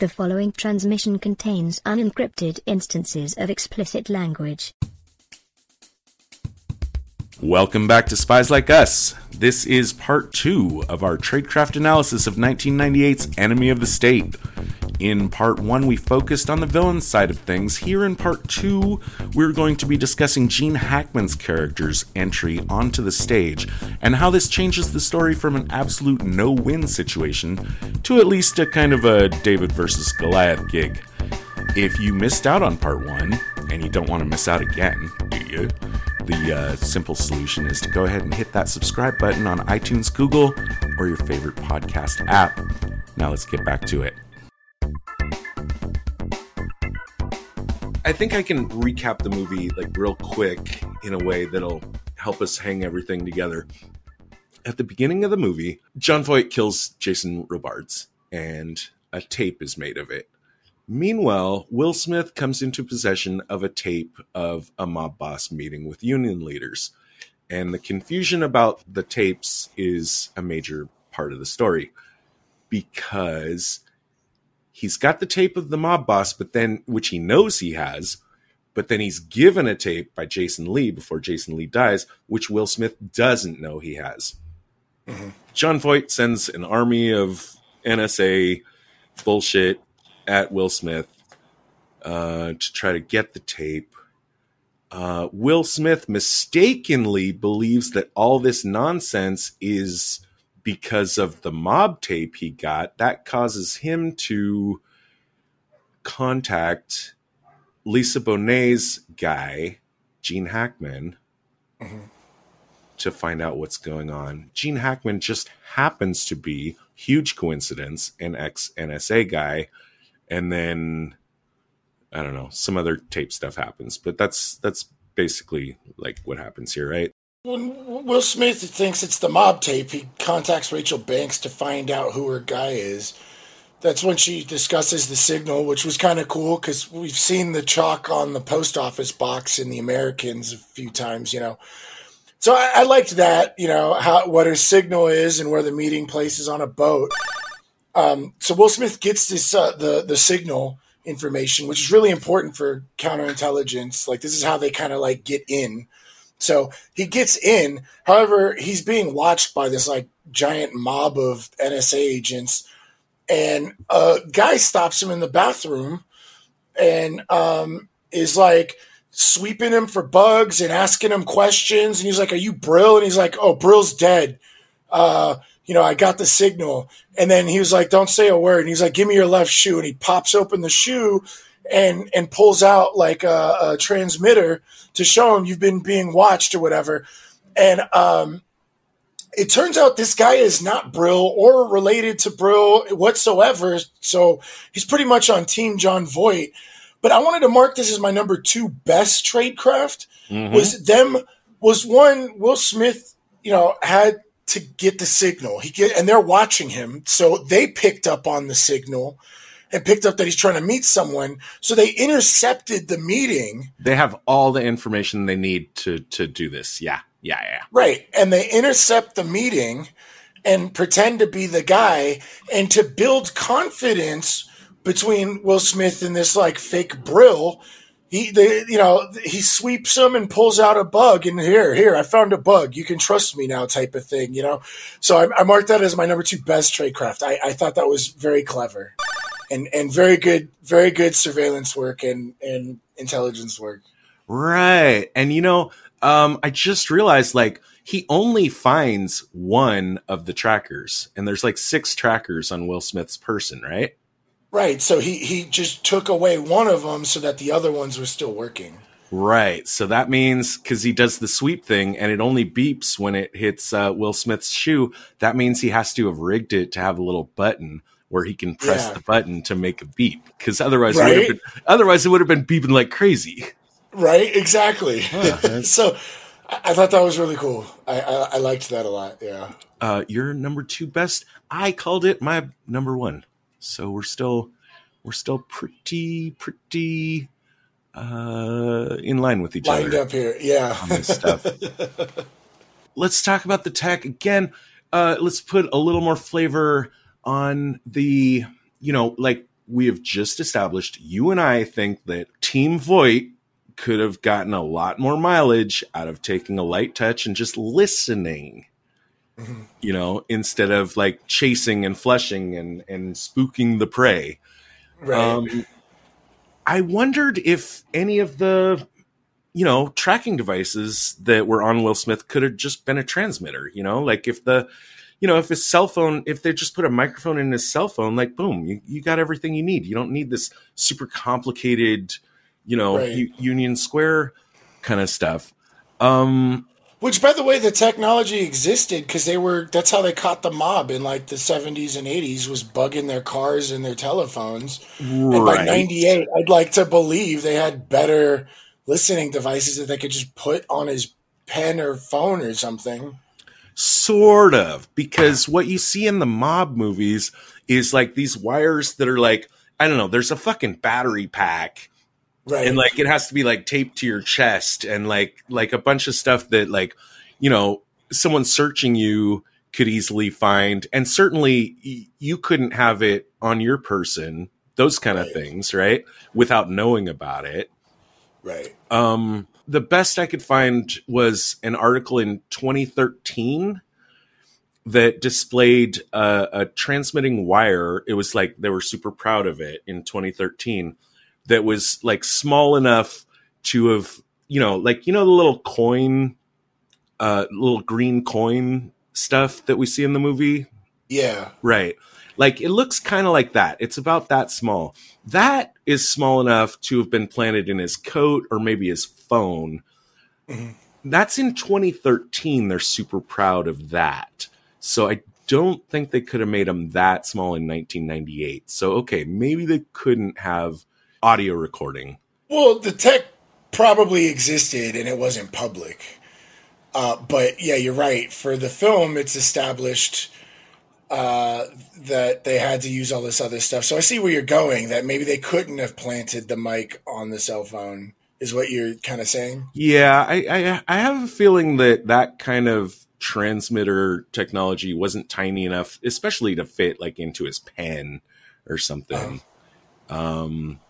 The following transmission contains unencrypted instances of explicit language. Welcome back to Spies Like Us. This is part two of our tradecraft analysis of 1998's Enemy of the State. In part one, we focused on the villain side of things. Here in part two, we're going to be discussing Gene Hackman's character's entry onto the stage and how this changes the story from an absolute no win situation to at least a kind of a David versus Goliath gig. If you missed out on part one, and you don't want to miss out again, do you? The uh, simple solution is to go ahead and hit that subscribe button on iTunes, Google, or your favorite podcast app. Now let's get back to it. I think I can recap the movie like real quick in a way that'll help us hang everything together. At the beginning of the movie, Jon Voight kills Jason Robards, and a tape is made of it. Meanwhile, Will Smith comes into possession of a tape of a mob boss meeting with union leaders. And the confusion about the tapes is a major part of the story because he's got the tape of the mob boss, but then, which he knows he has, but then he's given a tape by Jason Lee before Jason Lee dies, which Will Smith doesn't know he has. Mm-hmm. Jon Voight sends an army of NSA bullshit at Will Smith uh, to try to get the tape. Uh, Will Smith mistakenly believes that all this nonsense is because of the mob tape he got. That causes him to contact Lisa Bonet's guy, Gene Hackman, mm-hmm. to find out what's going on. Gene Hackman just happens to be, huge coincidence, an ex NSA guy and then I don't know, some other tape stuff happens. But that's that's basically like what happens here, right? When Will Smith thinks it's the mob tape, he contacts Rachel Banks to find out who her guy is. That's when she discusses the signal, which was kind of cool because we've seen the chalk on the post office box in the Americans a few times, you know. So I, I liked that, you know, how what her signal is and where the meeting place is on a boat. Um, so Will Smith gets this uh, the the signal information, which is really important for counterintelligence. Like this is how they kind of like get in. So he gets in. However, he's being watched by this like giant mob of NSA agents, and a guy stops him in the bathroom and um, is like sweeping him for bugs and asking him questions. And he's like, "Are you Brill?" And he's like, "Oh, Brill's dead." Uh, you know, I got the signal. And then he was like, don't say a word. And he's like, give me your left shoe. And he pops open the shoe and, and pulls out like a, a transmitter to show him you've been being watched or whatever. And, um, it turns out this guy is not Brill or related to Brill whatsoever. So he's pretty much on team Jon Voight. But I wanted to mark this as my number two best tradecraft mm-hmm. was them was one Will Smith, you know, had to get the signal. He get and they're watching him, so they picked up on the signal and picked up that he's trying to meet someone. So they intercepted the meeting. They have all the information they need to to do this. Yeah, yeah, yeah. Right, and they intercept the meeting and pretend to be the guy and to build confidence between Will Smith and this like fake Brill he they, you know he sweeps him and pulls out a bug and here here i found a bug you can trust me now type of thing you know so i, I marked that as my number two best tradecraft I, I thought that was very clever and and very good very good surveillance work and and intelligence work right and you know um i just realized like he only finds one of the trackers and there's like six trackers on will smith's person right Right. So he he just took away one of them so that the other ones were still working. Right. So that means because he does the sweep thing and it only beeps when it hits uh, Will Smith's shoe. That means he has to have rigged it to have a little button where he can press yeah. the button to make a beep. Because otherwise, right? it been, otherwise it would have been beeping like crazy. Right. Exactly. So I thought that was really cool. I, I, I liked that a lot. Yeah. Uh, your number two best. I called it my number one. So we're still we're still pretty pretty uh, in line with each Lined other. up here, yeah. Stuff. let's talk about the tech again. Uh, let's put a little more flavor on the you know like we have just established, you and I think that Team Voight could have gotten a lot more mileage out of taking a light touch and just listening. Mm-hmm. You know, instead of like chasing and flushing and and spooking the prey. Right. Um, I wondered if any of the you know tracking devices that were on Will Smith could have just been a transmitter. You know, like if the you know, if his cell phone, if they just put a microphone in his cell phone, like boom, you, you got everything you need. You don't need this super complicated you know, right. U- Union Square kind of stuff. Um, which, by the way, the technology existed because they were. That's how they caught the mob in like the seventies and eighties was bugging their cars and their telephones. Right. And by ninety eight, I'd like to believe they had better listening devices that they could just put on his pen or phone or something. Sort of, because what you see in the mob movies is like these wires that are like I don't know. There's a fucking battery pack Right. And like it has to be like taped to your chest and like like a bunch of stuff that like you know someone searching you could easily find and certainly y- you couldn't have it on your person those kind right. of things right without knowing about it right um the best i could find was an article in 2013 that displayed a, a transmitting wire it was like they were super proud of it in 2013 that was like small enough to have, you know, like you know the little coin, uh, little green coin stuff that we see in the movie. Yeah, right. Like it looks kind of like that. It's about that small. That is small enough to have been planted in his coat or maybe his phone. Mm-hmm. That's in 2013. They're super proud of that. So I don't think they could have made them that small in 1998. So okay, maybe they couldn't have audio recording. Well, the tech probably existed and it wasn't public. Uh, but yeah, you're right. For the film, it's established uh, that they had to use all this other stuff. So I see where you're going. That maybe they couldn't have planted the mic on the cell phone. Is what you're kind of saying? Yeah, I, I I have a feeling that that kind of transmitter technology wasn't tiny enough, especially to fit like into his pen or something. Um, um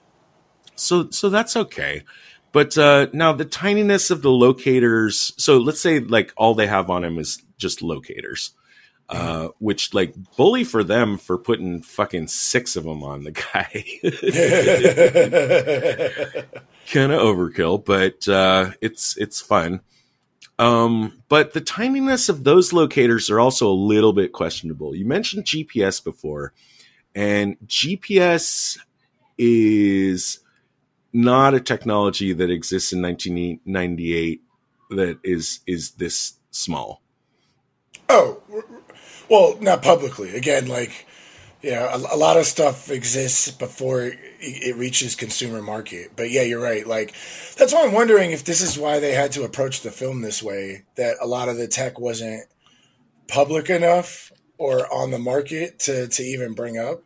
so so that's okay. But uh, now the tininess of the locators. So let's say like all they have on him is just locators, uh, which like bully for them for putting fucking six of them on the guy. kind of overkill, but uh, it's it's fun. Um, but the timeliness of those locators are also a little bit questionable. You mentioned GPS before, and GPS is not a technology that exists in 1998 that is is this small. Oh, well, not publicly. Again, like yeah, a, a, lot of stuff exists before it reaches consumer market. But yeah, you're right. Like that's why I'm wondering if this is why they had to approach the film this way. That a lot of the tech wasn't public enough or on the market to to even bring up.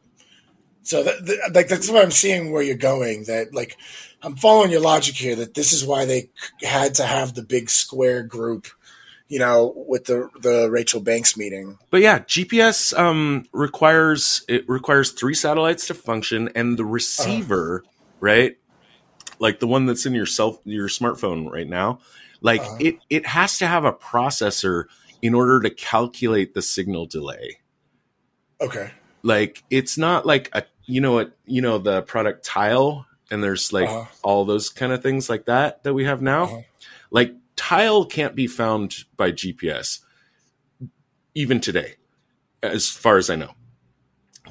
So that, like that's what I'm seeing where you're going. That like I'm following your logic here. That this is why they had to have the big square group, you know, with the the Rachel Banks meeting. But yeah, GPS um, requires it requires three satellites to function, and the receiver, uh-huh. right, like the one that's in your self your smartphone right now, like uh-huh. it it has to have a processor in order to calculate the signal delay. Okay. Like it's not like a you know what you know the product tile and there's like uh-huh. all those kind of things like that that we have now uh-huh. like tile can't be found by gps even today as far as i know.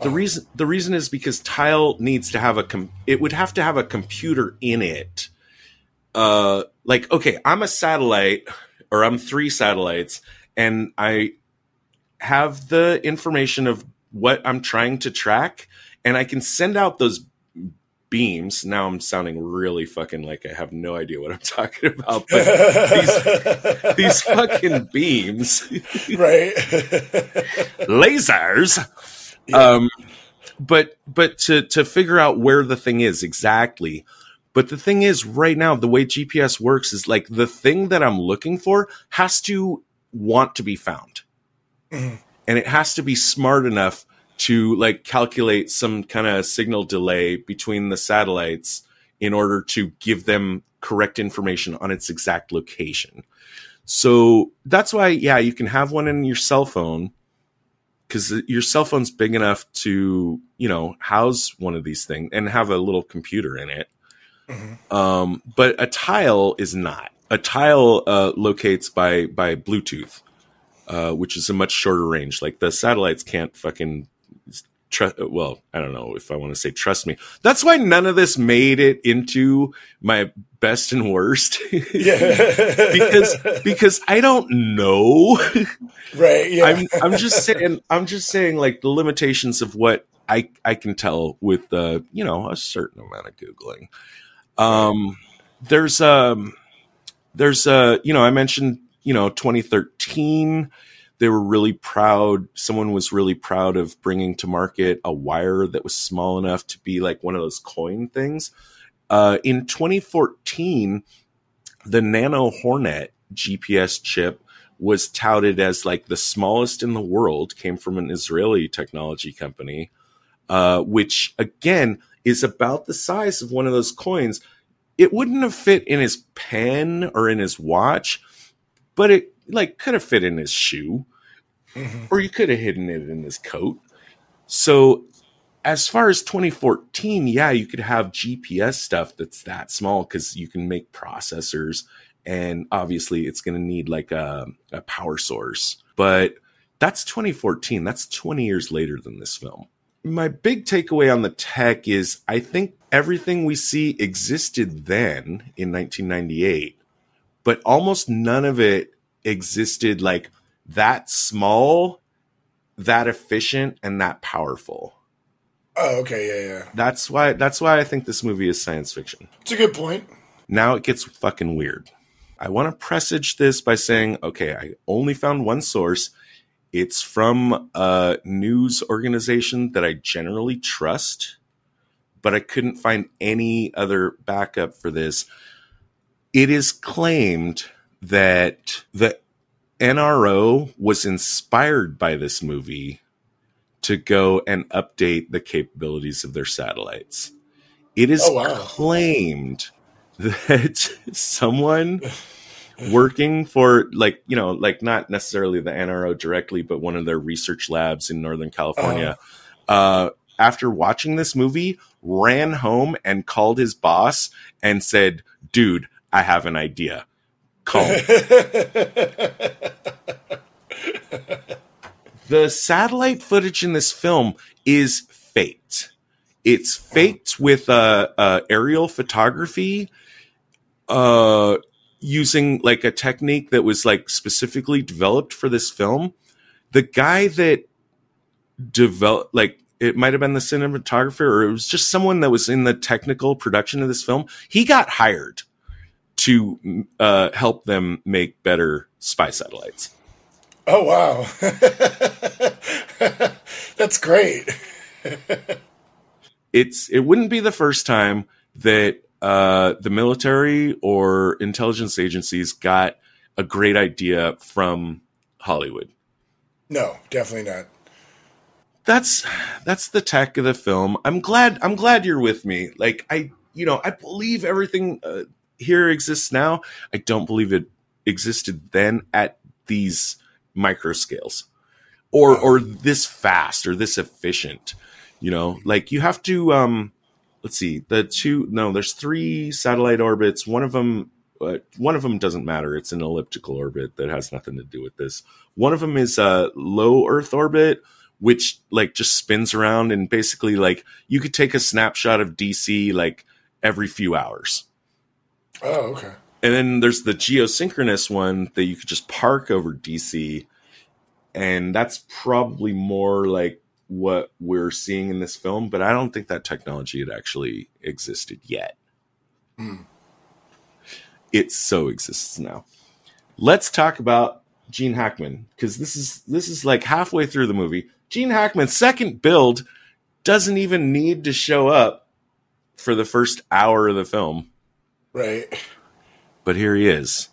The reason the reason is because tile needs to have a com- it would have to have a computer in it. Uh like okay i'm a satellite or i'm three satellites and i have the information of what i'm trying to track and I can send out those beams. Now I'm sounding really fucking like I have no idea what I'm talking about. But these, these fucking beams, right? lasers. Yeah. Um, but but to to figure out where the thing is exactly. But the thing is, right now, the way GPS works is like the thing that I'm looking for has to want to be found, mm-hmm. and it has to be smart enough to like calculate some kind of signal delay between the satellites in order to give them correct information on its exact location. So that's why, yeah, you can have one in your cell phone because your cell phone's big enough to, you know, house one of these things and have a little computer in it. Mm-hmm. Um, but a tile is not. A tile uh, locates by by Bluetooth, uh, which is a much shorter range. Like the satellites can't fucking Tr- well, I don't know if I want to say trust me. That's why none of this made it into my best and worst. yeah. because because I don't know. Right. Yeah. I'm I'm just saying I'm just saying like the limitations of what I I can tell with uh, you know, a certain amount of googling. Um there's um there's uh you know, I mentioned, you know, 2013 they were really proud. Someone was really proud of bringing to market a wire that was small enough to be like one of those coin things. Uh, in 2014, the Nano Hornet GPS chip was touted as like the smallest in the world, came from an Israeli technology company, uh, which again is about the size of one of those coins. It wouldn't have fit in his pen or in his watch, but it like could have fit in his shoe mm-hmm. or you could have hidden it in his coat. So, as far as 2014, yeah, you could have GPS stuff that's that small because you can make processors, and obviously it's going to need like a, a power source. But that's 2014. That's 20 years later than this film. My big takeaway on the tech is I think everything we see existed then in 1998, but almost none of it existed like that small, that efficient, and that powerful. Oh, okay, yeah, yeah. That's why that's why I think this movie is science fiction. It's a good point. Now it gets fucking weird. I want to presage this by saying, okay, I only found one source. It's from a news organization that I generally trust, but I couldn't find any other backup for this. It is claimed that the NRO was inspired by this movie to go and update the capabilities of their satellites. It is oh, wow. claimed that someone working for like you know like not necessarily the NRO directly but one of their research labs in Northern California uh, uh, after watching this movie ran home and called his boss and said dude I have an idea call the satellite footage in this film is faked. It's faked with uh, uh, aerial photography, uh, using like a technique that was like specifically developed for this film. The guy that developed, like, it might have been the cinematographer, or it was just someone that was in the technical production of this film. He got hired to uh, help them make better spy satellites. Oh wow, that's great. it's it wouldn't be the first time that uh, the military or intelligence agencies got a great idea from Hollywood. No, definitely not. That's that's the tech of the film. I'm glad I'm glad you're with me. Like I, you know, I believe everything uh, here exists now. I don't believe it existed then at these micro scales or or this fast or this efficient you know? Like you have to um let's see the two no there's three satellite orbits. One of them uh, one of them doesn't matter. It's an elliptical orbit that has nothing to do with this. One of them is a low earth orbit which like just spins around and basically like you could take a snapshot of dc like every few hours oh okay and then there's the geosynchronous one that you could just park over DC. And that's probably more like what we're seeing in this film, but I don't think that technology had actually existed yet. Mm. It so exists now. Let's talk about Gene Hackman because this is this is like halfway through the movie. Gene Hackman's second build doesn't even need to show up for the first hour of the film. Right but here he is.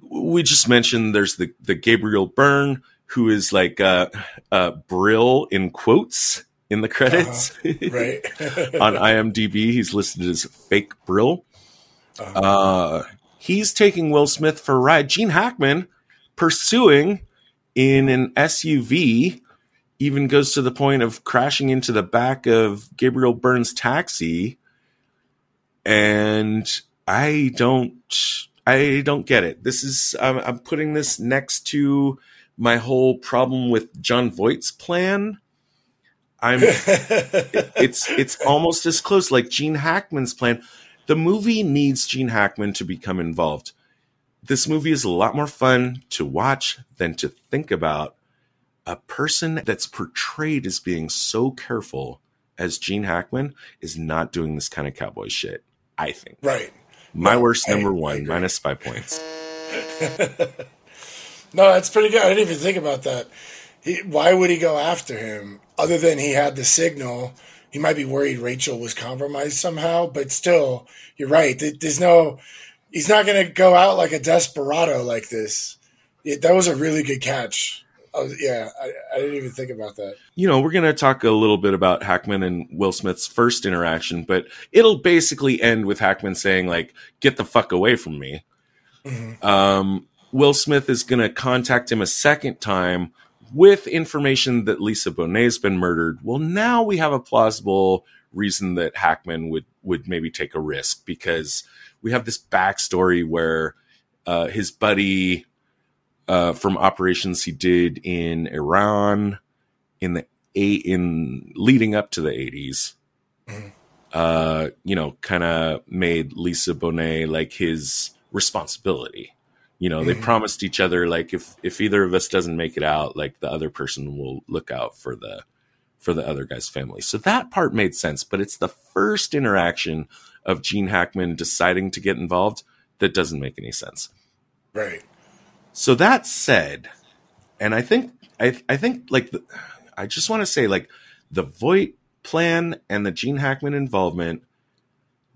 We just mentioned there's the, the Gabriel Byrne, who is like uh, uh, Brill in quotes in the credits. Uh-huh. Right. on IMDb, he's listed as fake Brill. Uh, he's taking Will Smith for a ride. Gene Hackman pursuing in an SUV even goes to the point of crashing into the back of Gabriel Byrne's taxi. And I don't, I don't get it. This is, I'm, I'm putting this next to my whole problem with Jon Voight's plan. I'm, it's, it's almost as close like Gene Hackman's plan. The movie needs Gene Hackman to become involved. This movie is a lot more fun to watch than to think about a person that's portrayed as being so careful as Gene Hackman is not doing this kind of cowboy shit. I think. Right. My worst I- number one, minus five points. No, that's pretty good. I didn't even think about that. He, why would he go after him other than he had the signal? He might be worried Rachel was compromised somehow, but still, you're right. There's no, he's not going to go out like a desperado like this. Yeah, that was a really good catch. Was, yeah, I, I didn't even think about that. You know, we're going to talk a little bit about Hackman and Will Smith's first interaction, but it'll basically end with Hackman saying, like, get the fuck away from me. Mhm. Um, Will Smith is going to contact him a second time with information that Lisa Bonet's been murdered. Well, now we have a plausible reason that Hackman would would maybe take a risk because we have this backstory where uh, his buddy uh, from operations he did in Iran in the eight in leading up to the 80s Mhm. uh you know kind of made lisa bonet like his responsibility you know they Mhm. promised each other like if if either of us doesn't make it out like the other person will look out for the for the other guy's family so that part made sense but it's the first interaction of gene hackman deciding to get involved that doesn't make any sense Right. So that said, and I think I I think like the, I just want to say like the Voight plan and the Gene Hackman involvement,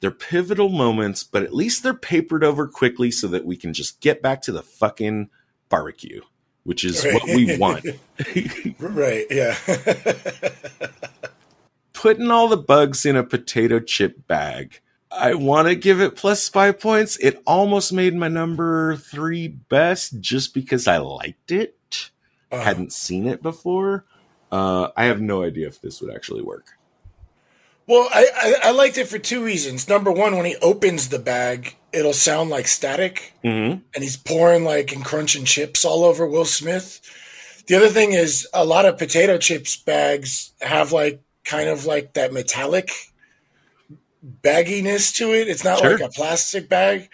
they're pivotal moments, but at least they're papered over quickly so that we can just get back to the fucking barbecue, which is what we want. Right. Yeah. Putting all the bugs in a potato chip bag. I want to give it plus five points. It almost made my number three best just because I liked it. Uh, hadn't seen it before. Uh, I have no idea if this would actually work. Well, I, I, I liked it for two reasons. Number one, when he opens the bag, it'll sound like static, Mm-hmm. and he's pouring like and crunching chips all over Will Smith. The other thing is a lot of potato chips bags have like kind of like that metallic bagginess to it. It's not Sure. like a plastic bag,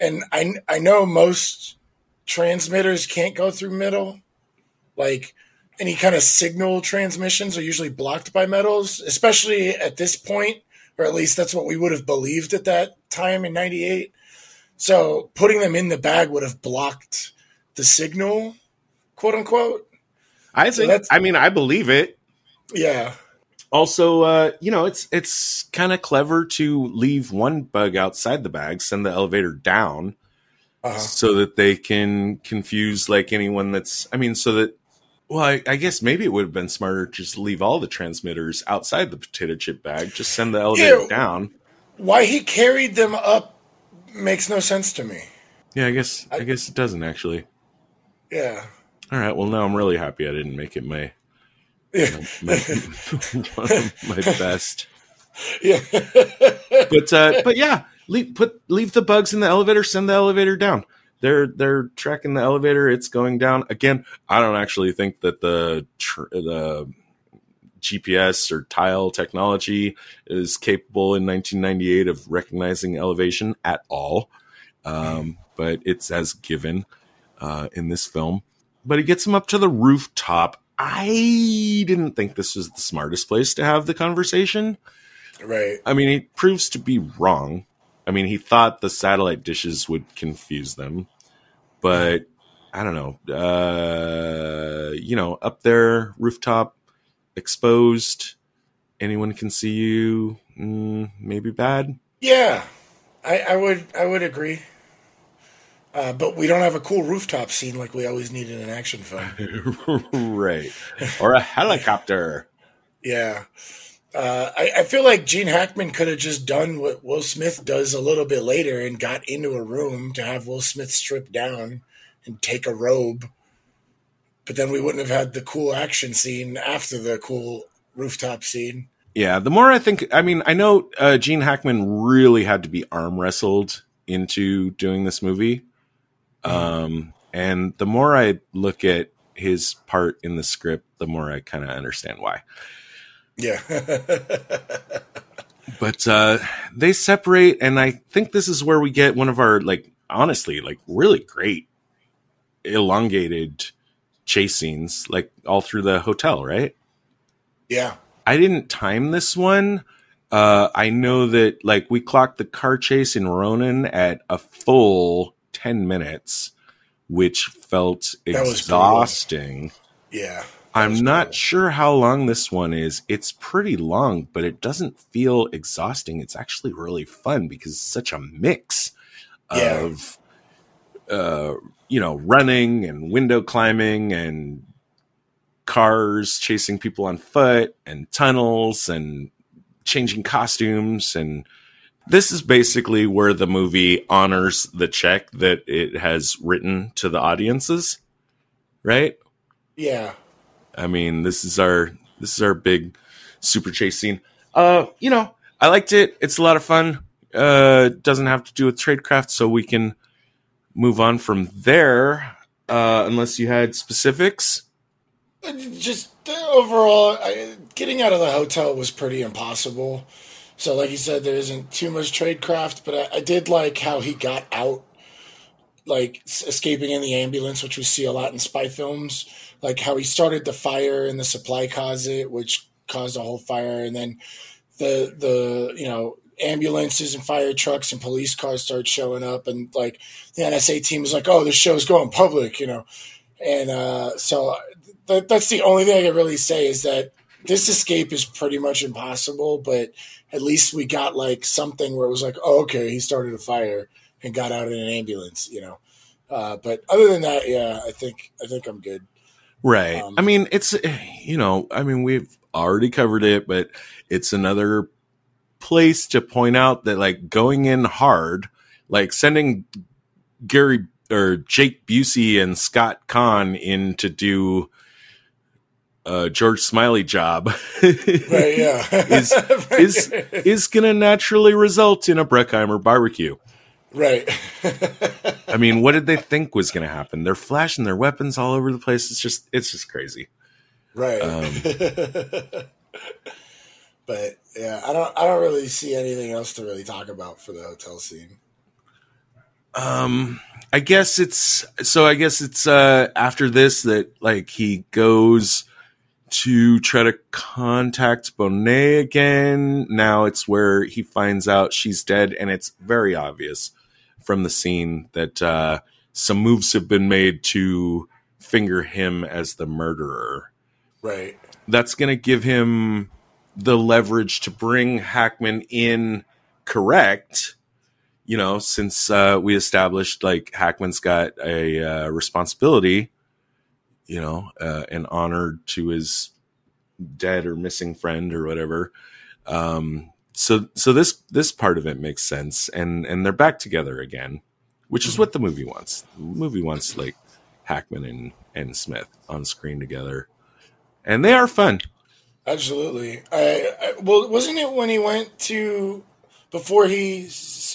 and I I know most transmitters can't go through metal, like any kind of signal transmissions are usually blocked by metals, especially at this point, or at least that's what we would have believed at that time in 98. So putting them in the bag would have blocked the signal, quote unquote. I think. that's- I mean, I believe it. Yeah. Also, uh, you know, it's it's kind of clever to leave one bug outside the bag, send the elevator down, Uh-huh. so that they can confuse like anyone that's. I mean, so that. Well, I, I guess maybe it would have been smarter to just leave all the transmitters outside the potato chip bag. Just send the elevator Ew. down. Why he carried them up makes no sense to me. Yeah, I guess I, I- guess it doesn't actually. Yeah. All right. Well, now I'm really happy I didn't make it my. My, one of my best. yeah. But uh, but yeah, leave put leave the bugs in the elevator. Send the elevator down. They're they're tracking the elevator. It's going down again. I don't actually think that the tr- the GPS or tile technology is capable in 1998 of recognizing elevation at all. Um, but it's as given uh, in this film. But he gets him up to the rooftop. I didn't think this was the smartest place to have the conversation. right. I mean, he proves to be wrong. I mean, he thought the satellite dishes would confuse them, but I don't know. Uh, you know, up there, rooftop, exposed, anyone can see you. Mm, maybe bad. Yeah. I, I would I would agree. Uh, but we don't have a cool rooftop scene like we always need in an action film. right. Or a helicopter. Yeah. Uh, I, I, feel like Gene Hackman could have just done what Will Smith does a little bit later and got into a room to have Will Smith strip down and take a robe. But then we wouldn't have had the cool action scene after the cool rooftop scene. Yeah, the more I think, I mean, I know uh, Gene Hackman really had to be arm wrestled into doing this movie. Um, and the more I look at his part in the script, the more I kind of understand why. Yeah. but uh, they separate, and I think this is where we get one of our, like, honestly, like, really great elongated chase scenes, like, all through the hotel, right? Yeah. I didn't time this one. Uh, I know that like we clocked the car chase in Ronin at a full 10 minutes, which felt exhausting. Yeah. I'm not sure how long this one is. It's pretty long, but it doesn't feel exhausting. It's actually really fun because it's such a mix yeah. of, uh, you know, running and window climbing and cars chasing people on foot and tunnels and changing costumes and this is basically where the movie honors the check that it has written to the audiences right? Yeah. I mean this is our this is our big super chase scene. Uh you know i liked it. It's a lot of fun. Uh doesn't have to do with tradecraft so we can move on from there uh unless you had specifics. Just overall, I, getting out of the hotel was pretty impossible. So, like you said, there isn't too much tradecraft, but I, I did like how he got out, like escaping in the ambulance, which we see a lot in spy films. Like how he started the fire in the supply closet, which caused a whole fire, and then the the you know ambulances and fire trucks and police cars start showing up, and like the NSA team is like, "Oh, this show's going public," you know, and uh, so that, that's the only thing I can really say is that this escape is pretty much impossible, but at least we got like something where it was like, oh, okay, he started a fire and got out in an ambulance, you know. Uh, but other than that, yeah, I think I think I'm good. Right. Um, I mean, it's you know, I mean, we've already covered it, but it's another place to point out that like going in hard, like sending Gary or Jake Busey and Scott Caan in to do uh, George Smiley job right, yeah. is is is going to naturally result in a Bruckheimer barbecue. Right. I mean, what did they think was going to happen? They're flashing their weapons all over the place. It's just it's just crazy. Right. Um, but yeah, I don't I don't really see anything else to really talk about for the hotel scene. Um I guess it's so I guess it's uh after this that like he goes to try to contact Bonet again. Now it's where he finds out she's dead, and it's very obvious from the scene that uh, some moves have been made to finger him as the murderer. Right. That's going to give him the leverage to bring Hackman in correct. You know, since uh, we established like Hackman's got a uh, responsibility you know, uh, and honored to his dead or missing friend or whatever. Um, so so this this part of it makes sense, and and they're back together again, which is what the movie wants. The movie wants like Hackman and and Smith on screen together, and they are fun. Absolutely. I, I well, wasn't it when he went to before he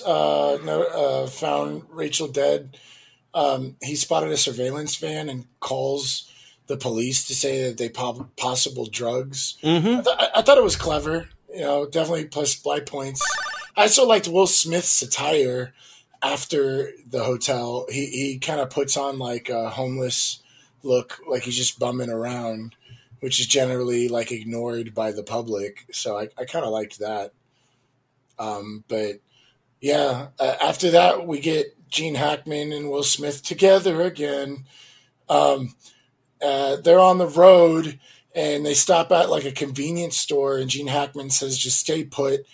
uh, uh, found Rachel dead? Um, he spotted a surveillance van and calls the police to say that they pop possible drugs. Mm-hmm. I, th- I, thought it was clever. You know, definitely plus blind points. I also liked Will Smith's attire after the hotel. He he kind of puts on like a homeless look, like he's just bumming around, which is generally like ignored by the public. So I, I kind of liked that. Um, but yeah, uh, after that we get Gene Hackman and Will Smith together again. Um, uh, they're on the road and they stop at like a convenience store, and Gene Hackman says, "Just stay put."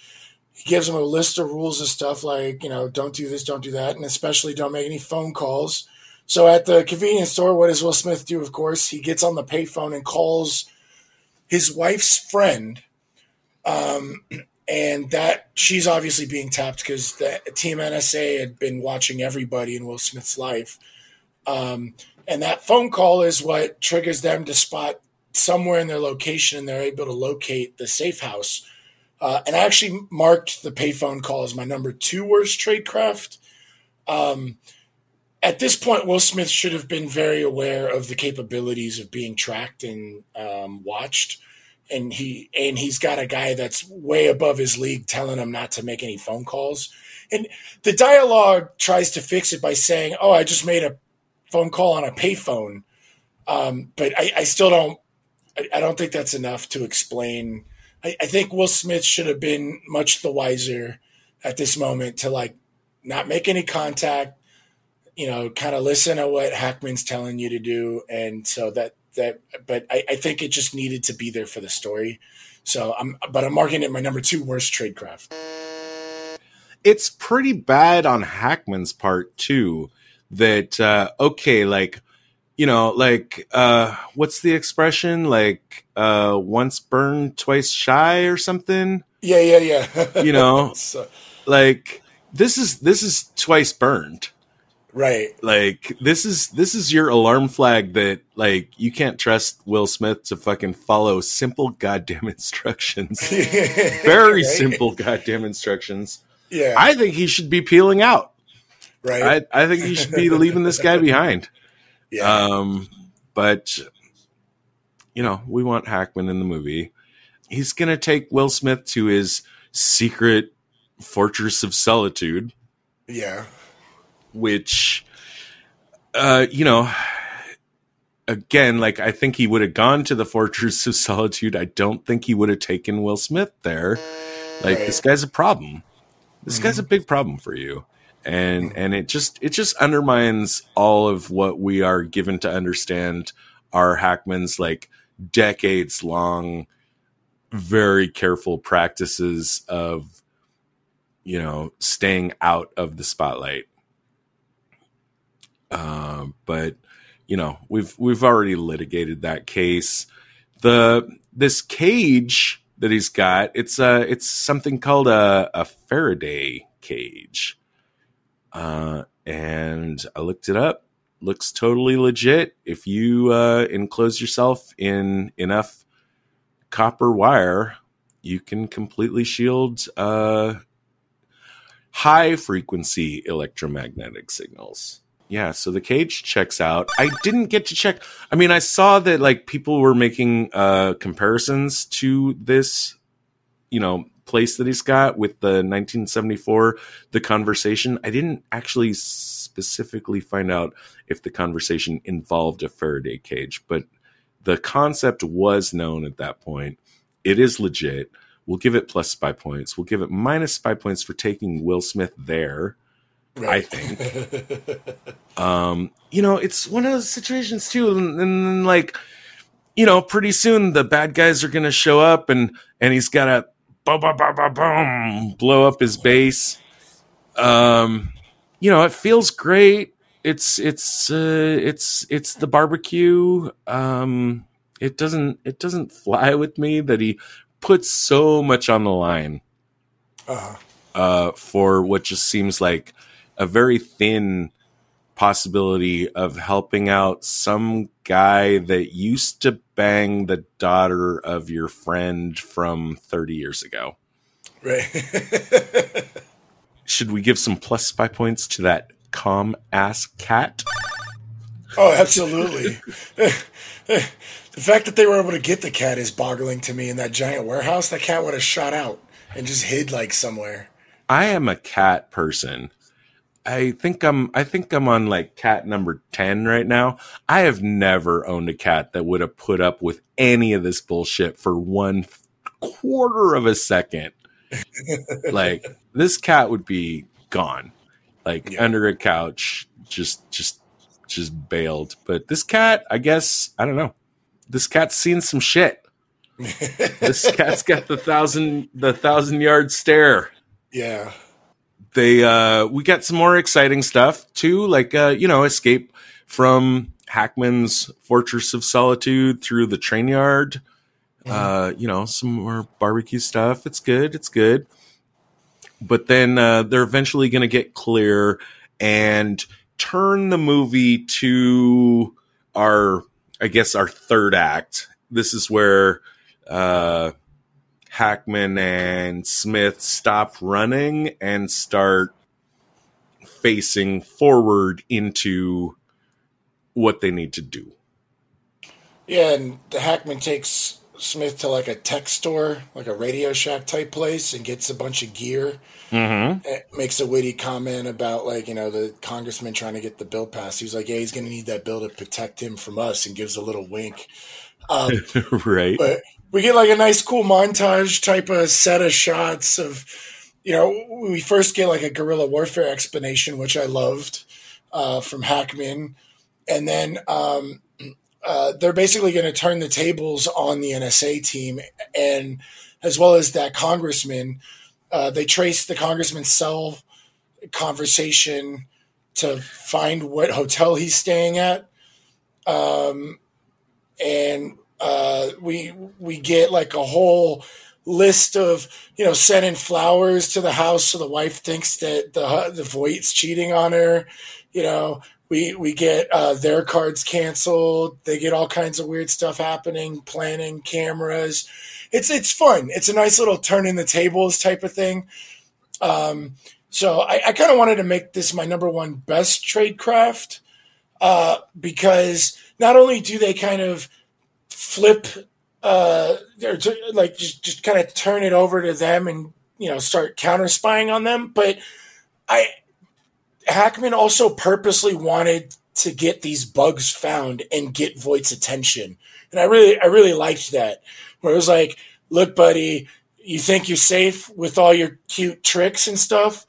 he gives him a list of rules and stuff like, you know, don't do this, don't do that, and especially don't make any phone calls. So at the convenience store, what does Will Smith do? Of course, he gets on the payphone and calls his wife's friend. Um, and that she's obviously being tapped because the team NSA had been watching everybody in Will Smith's life. Um, and that phone call is what triggers them to spot somewhere in their location and they're able to locate the safe house. Uh, and I actually marked the payphone call as my number two worst tradecraft. Um, at this point, Will Smith should have been very aware of the capabilities of being tracked and um, watched. And he and he's got a guy that's way above his league telling him not to make any phone calls. And the dialogue tries to fix it by saying, "Oh, I just made a phone call on a payphone," um, but I, I, still don't. I, I, don't think that's enough to explain. I, I think Will Smith should have been much the wiser at this moment to like not make any contact, you know, kind of listen to what Hackman's telling you to do, and so that that. But I, I think it just needed to be there for the story. So I'm, but I'm marking it my number two worst tradecraft. It's pretty bad on Hackman's part too. That uh, okay, like you know, like uh, what's the expression? Like uh, once burned, twice shy, or something. Yeah, yeah, yeah. you know, so. like this is this is twice burned Right. Like this is this is your alarm flag that like you can't trust Will Smith to fucking follow simple goddamn instructions. Very right? simple goddamn instructions. Yeah. I think he should be peeling out. Right. I, I think he should be leaving this guy behind. Yeah. Um but you know, we want Hackman in the movie. He's gonna take Will Smith to his secret fortress of solitude. Yeah which, uh, you know, again, like I think he would have gone to the Fortress of Solitude. I don't think he would have taken Will Smith there. Like this guy's a problem. This mm-hmm. guy's a mm-hmm. big problem for you. And and it just it just undermines all of what we are given to understand are Hackman's like decades long very careful practices of you know staying out of the spotlight uh, but you know, we've we've already litigated that case. The this cage that he's got, it's a it's something called a, a Faraday cage. Uh, and I looked it up. Looks totally legit. If you uh, enclose yourself in enough copper wire, you can completely shield uh, high frequency electromagnetic signals yeah, so the cage checks out. I didn't get to check. I mean, I saw that like people were making uh comparisons to this, you know, place that he's got with the 1974 The Conversation. I didn't actually specifically find out if the conversation involved a Faraday cage, but the concept was known at that point. It is legit. We'll give it plus spy points. We'll give it minus spy points for taking Will Smith there Right. I think. um, you know, it's one of those situations too, and, and, like, you know, pretty soon the bad guys are gonna show up, and and he's gotta boom, boom, boom, boom, boom, blow up his base. Um, you know, it feels great. It's it's uh, it's it's the barbecue. Um, it doesn't it doesn't fly with me that he puts so much on the line uh-huh. uh, for what just seems like a very thin possibility of helping out some guy that used to bang the daughter of your friend from 30 years ago. Right. Should we give some plus spy points to that calm ass cat? Oh, absolutely. the fact that they were able to get the cat is boggling to me in that giant warehouse. That cat would have shot out and just hid like somewhere. I am a cat person. I think I'm I think I'm on like cat number 10 right now. I have never owned a cat that would have put up with any of this bullshit for one quarter of a second. like this cat would be gone. Like yeah. under a couch just just just bailed. But this cat, I guess, I don't know. This cat's seen some shit. this cat's got the thousand the thousand yard stare. Yeah. They uh we got some more exciting stuff too, like uh, you know, escape from Hackman's Fortress of Solitude through the train yard. Uh, you know, some more barbecue stuff. It's good. It's good. But then uh, they're eventually going to get clear and turn the movie to our, I guess, our third act. This is where uh, Hackman and Smith stop running and start facing forward into what they need to do. Yeah, and the Hackman takes Smith to like a tech store, like a Radio Shack type place, and gets a bunch of gear. Mm-hmm. It makes a witty comment about like you know the congressman trying to get the bill passed. He's like, yeah, he's going to need that bill to protect him from us, and gives a little wink. Um, right. but we get like a nice, cool montage type of set of shots of, you know, we first get like a guerrilla warfare explanation, which I loved uh, from Hackman, and then um, uh, they're basically going to turn the tables on the NSA team, and as well as that congressman. Uh, they trace the congressman's cell conversation to find what hotel he's staying at, um, and uh, we we get like a whole list of you know sending flowers to the house so the wife thinks that the the Voight's cheating on her. You know, we we get uh, their cards canceled. They get all kinds of weird stuff happening, planning cameras. It's it's fun. It's a nice little turn in the tables type of thing. Um, so I, I kind of wanted to make this my number one best trade craft uh, because not only do they kind of flip uh, or to, like just just kind of turn it over to them and you know start counter spying on them, but I Hackman also purposely wanted to get these bugs found and get Voight's attention. And I really I really liked that. Where it was like, look, buddy, you think you're safe with all your cute tricks and stuff?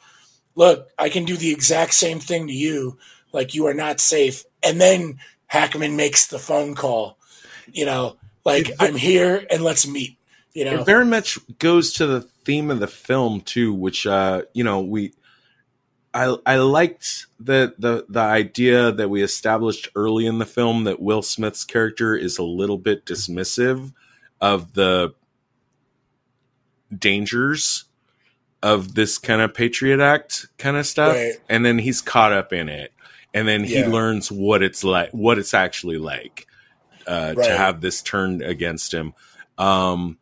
Look, I can do the exact same thing to you. Like you are not safe. And then Hackman makes the phone call. You know, like I'm here and let's meet. You know, it very much goes to the theme of the film too, which uh, you know, we I I liked the the the idea that we established early in the film that Will Smith's character is a little bit dismissive of the dangers of this kind of Patriot Act kind of stuff, Right. and then he's caught up in it, and then he Yeah. learns what it's like, what it's actually like uh, Right. to have this turned against him. Um,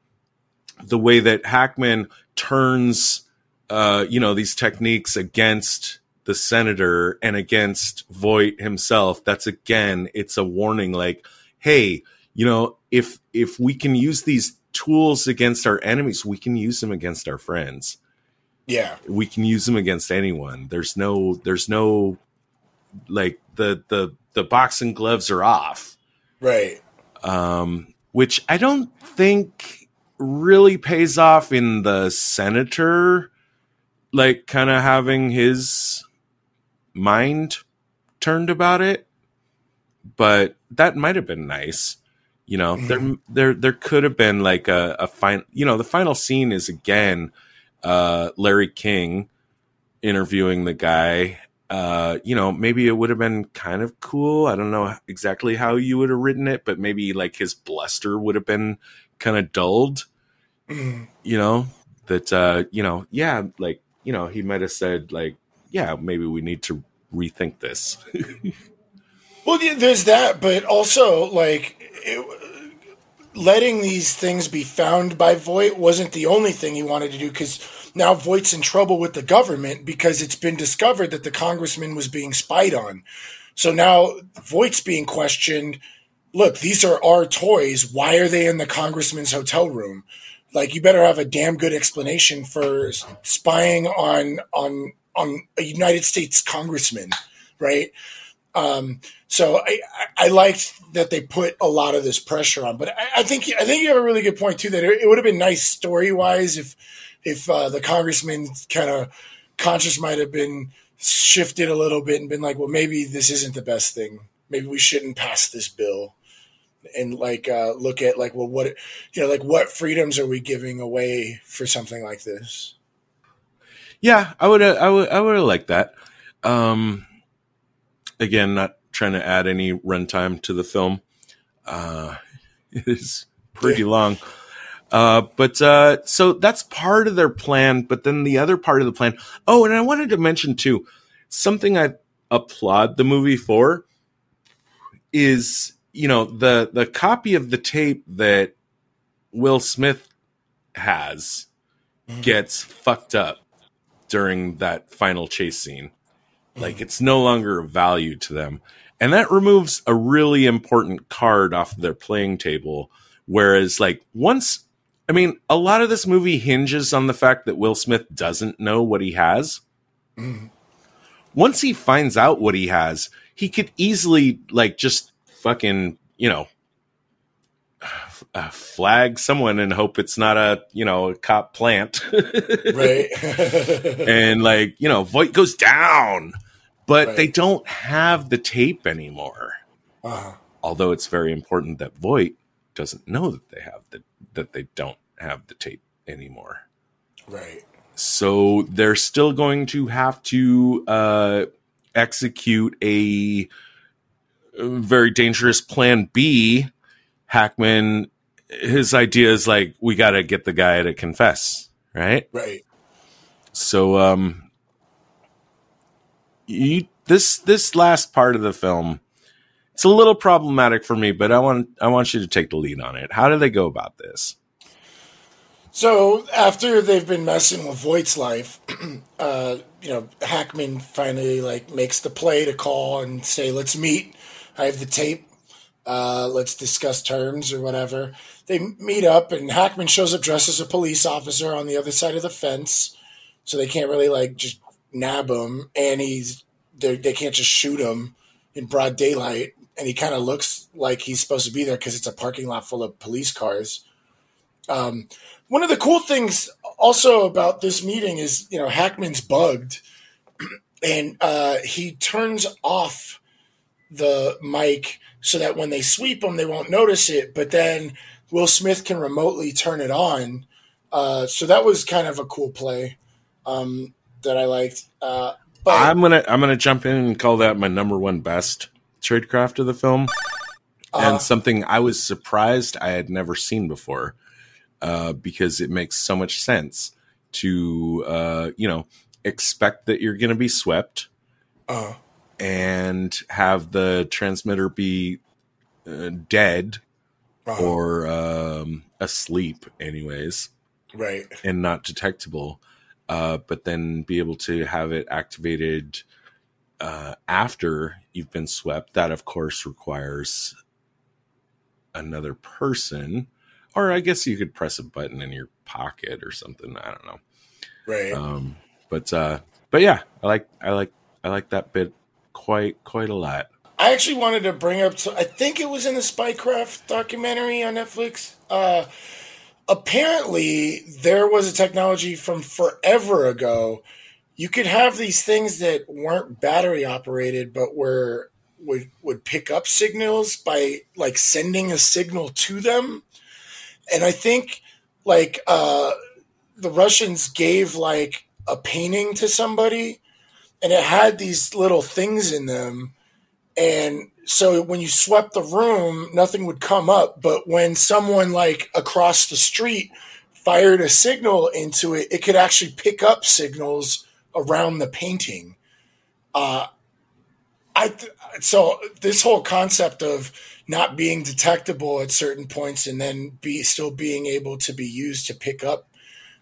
the way that Hackman turns, uh, you know, these techniques against the senator and against Voight himself. That's again, it's a warning. Like, hey, you know, if if we can use these tools against our enemies, we can use them against our friends. yeah, We can use them against anyone. There's no, there's no, like the the the boxing gloves are off right. um, which I don't think really pays off in the senator, like kind of having his mind turned about it. But that might have been nice, you know. There, there, there could have been like a, a fine, you know. The final scene is again uh, Larry King interviewing the guy uh, you know, maybe it would have been kind of cool. I don't know exactly how you would have written it, but maybe like his bluster would have been kind of dulled, Mm. you know, that, uh, you know, yeah, like, you know, he might have said, like, yeah, maybe we need to rethink this. Well, yeah, there's that, but also like it, letting these things be found by Voight wasn't the only thing he wanted to do because now Voight's in trouble with the government because it's been discovered that the congressman was being spied on. So now Voight's being questioned. Look, these are our toys. Why are they in the congressman's hotel room? Like, you better have a damn good explanation for spying on on on a United States congressman, right? Um, so I, I liked that they put a lot of this pressure on, but I, I think I think you have a really good point too. That it, it would have been nice story wise if if uh, the congressman kind of conscience might have been shifted a little bit and been like, well, maybe this isn't the best thing. Maybe we shouldn't pass this bill and like uh, look at like, well, what you know, like what freedoms are we giving away for something like this? Yeah, I would I would I would have liked that. Um again, not trying to add any runtime to the film. Uh it is pretty long. Uh, but uh, so that's part of their plan. But then the other part of the plan. Oh, and I wanted to mention too something I applaud the movie for is you know the the copy of the tape that Will Smith has gets fucked up during that final chase scene. Like it's no longer of value to them. And that removes a really important card off of their playing table. Whereas, like, once, I mean, a lot of this movie hinges on the fact that Will Smith doesn't know what he has. Once he finds out what he has, he could easily, like, just fucking, you know, uh, flag someone and hope it's not a, you know, a cop plant. right. and like you know voight goes down but Right. they don't have the tape anymore uh, although it's very important that voight doesn't know that they have the that they don't have the tape anymore right. so they're still going to have to uh execute a very dangerous plan b hackman his idea is like we got to get the guy to confess right Right. so um you this this last part of the film it's a little problematic for me but i want i want you to take the lead on it how do they go about this So after they've been messing with Voight's life, uh, you know, Hackman finally like makes the play to call and say, "Let's meet. I have the tape. Uh, let's discuss terms or whatever." They meet up, and Hackman shows up dressed as a police officer on the other side of the fence, so they can't really like just nab him, and he's they they can't just shoot him in broad daylight, and he kind of looks like he's supposed to be there because it's a parking lot full of police cars. Um, one of the cool things also about this meeting is, you know, Hackman's bugged and uh, he turns off the mic so that when they sweep him, they won't notice it. But then Will Smith can remotely turn it on. Uh, so that was kind of a cool play um, that I liked. Uh, but i'm gonna i'm gonna jump in and call that my number one best tradecraft of the film uh, and something i was surprised i had never seen before uh, because it makes so much sense to uh, you know expect that you're gonna be swept uh, and have the transmitter be uh, dead uh, or um, asleep, anyways, right, and not detectable. Uh, but then be able to have it activated uh, after you've been swept. That, of course, requires another person, or I guess you could press a button in your pocket or something. I don't know. right. Um, but uh, but yeah, I like I like I like that bit quite quite a lot. I actually wanted to bring up. So I think it was in the Spycraft documentary on Netflix. Uh, apparently, there was a technology from forever ago. You could have these things that weren't battery operated, but were would would pick up signals by like sending a signal to them. And I think like uh, the Russians gave like a painting to somebody, and it had these little things in them and so when you swept the room nothing would come up but when someone like across the street fired a signal into it it could actually pick up signals around the painting uh i th- so this whole concept of not being detectable at certain points and then be still being able to be used to pick up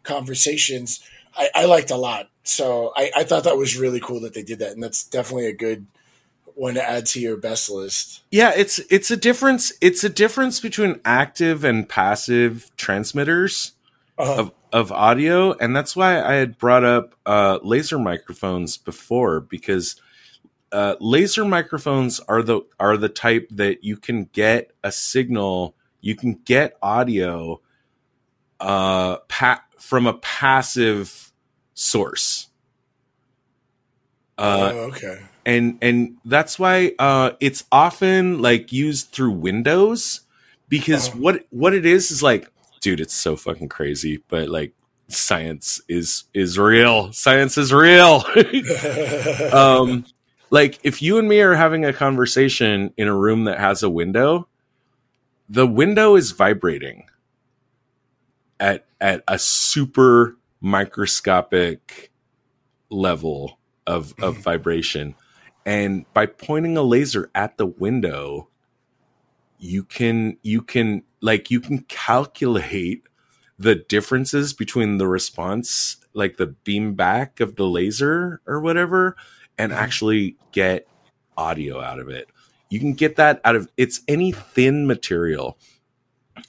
conversations i, I liked a lot so I, I thought that was really cool that they did that and that's definitely a good one to add to your best list. Yeah, it's it's a difference. It's a difference between active and passive transmitters Uh, of of audio, and that's why I had brought up uh, laser microphones before because uh, laser microphones are the are the type that you can get a signal, you can get audio uh, pa- from a passive source. Uh, oh, okay. and and that's why uh it's often like used through windows because Oh. what what it is is like dude it's so fucking crazy but like science is is real. Science is real. um, like if you and me are having a conversation in a room that has a window, the window is vibrating at at a super microscopic level of of vibration and by pointing a laser at the window you can you can like you can calculate the differences between the response like the beam back of the laser or whatever and actually get audio out of it. You can get that out of it's any thin material.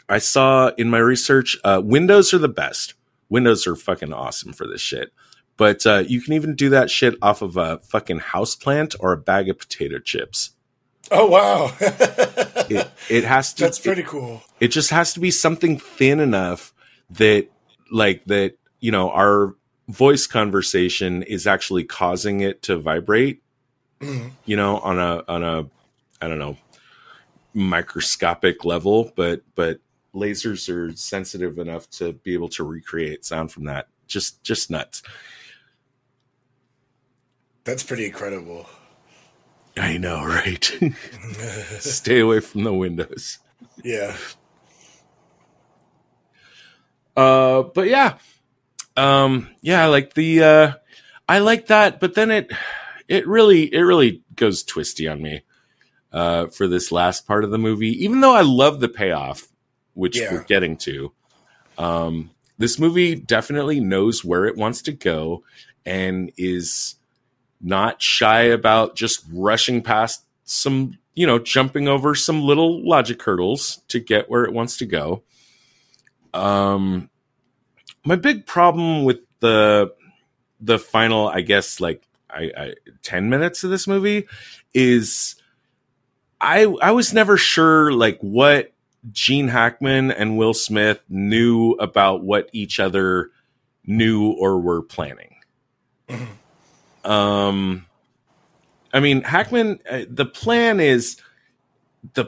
I saw in my research uh, windows are the best. Windows are fucking awesome for this shit. But uh, you can even do that shit off of a fucking house plant or a bag of potato chips Oh wow, it, it has to that's it- pretty cool. it just has to be something thin enough that like that you know our voice conversation is actually causing it to vibrate Mhm. you know on a on a i don't know microscopic level but but lasers are sensitive enough to be able to recreate sound from that just just nuts That's pretty incredible. I know right stay away from the windows yeah. Uh, but yeah, um, yeah, like the uh, I like that, but then it it really it really goes twisty on me uh, for this last part of the movie. Even though I love the payoff, which Yeah. we're getting to, um, this movie definitely knows where it wants to go and is not shy about just rushing past some, you know, jumping over some little logic hurdles to get where it wants to go. Um, my big problem with the the final, I guess, like I, I ten minutes of this movie is I I was never sure like what Gene Hackman and Will Smith knew about what each other knew or were planning. Um, I mean, Hackman. Uh, the plan is the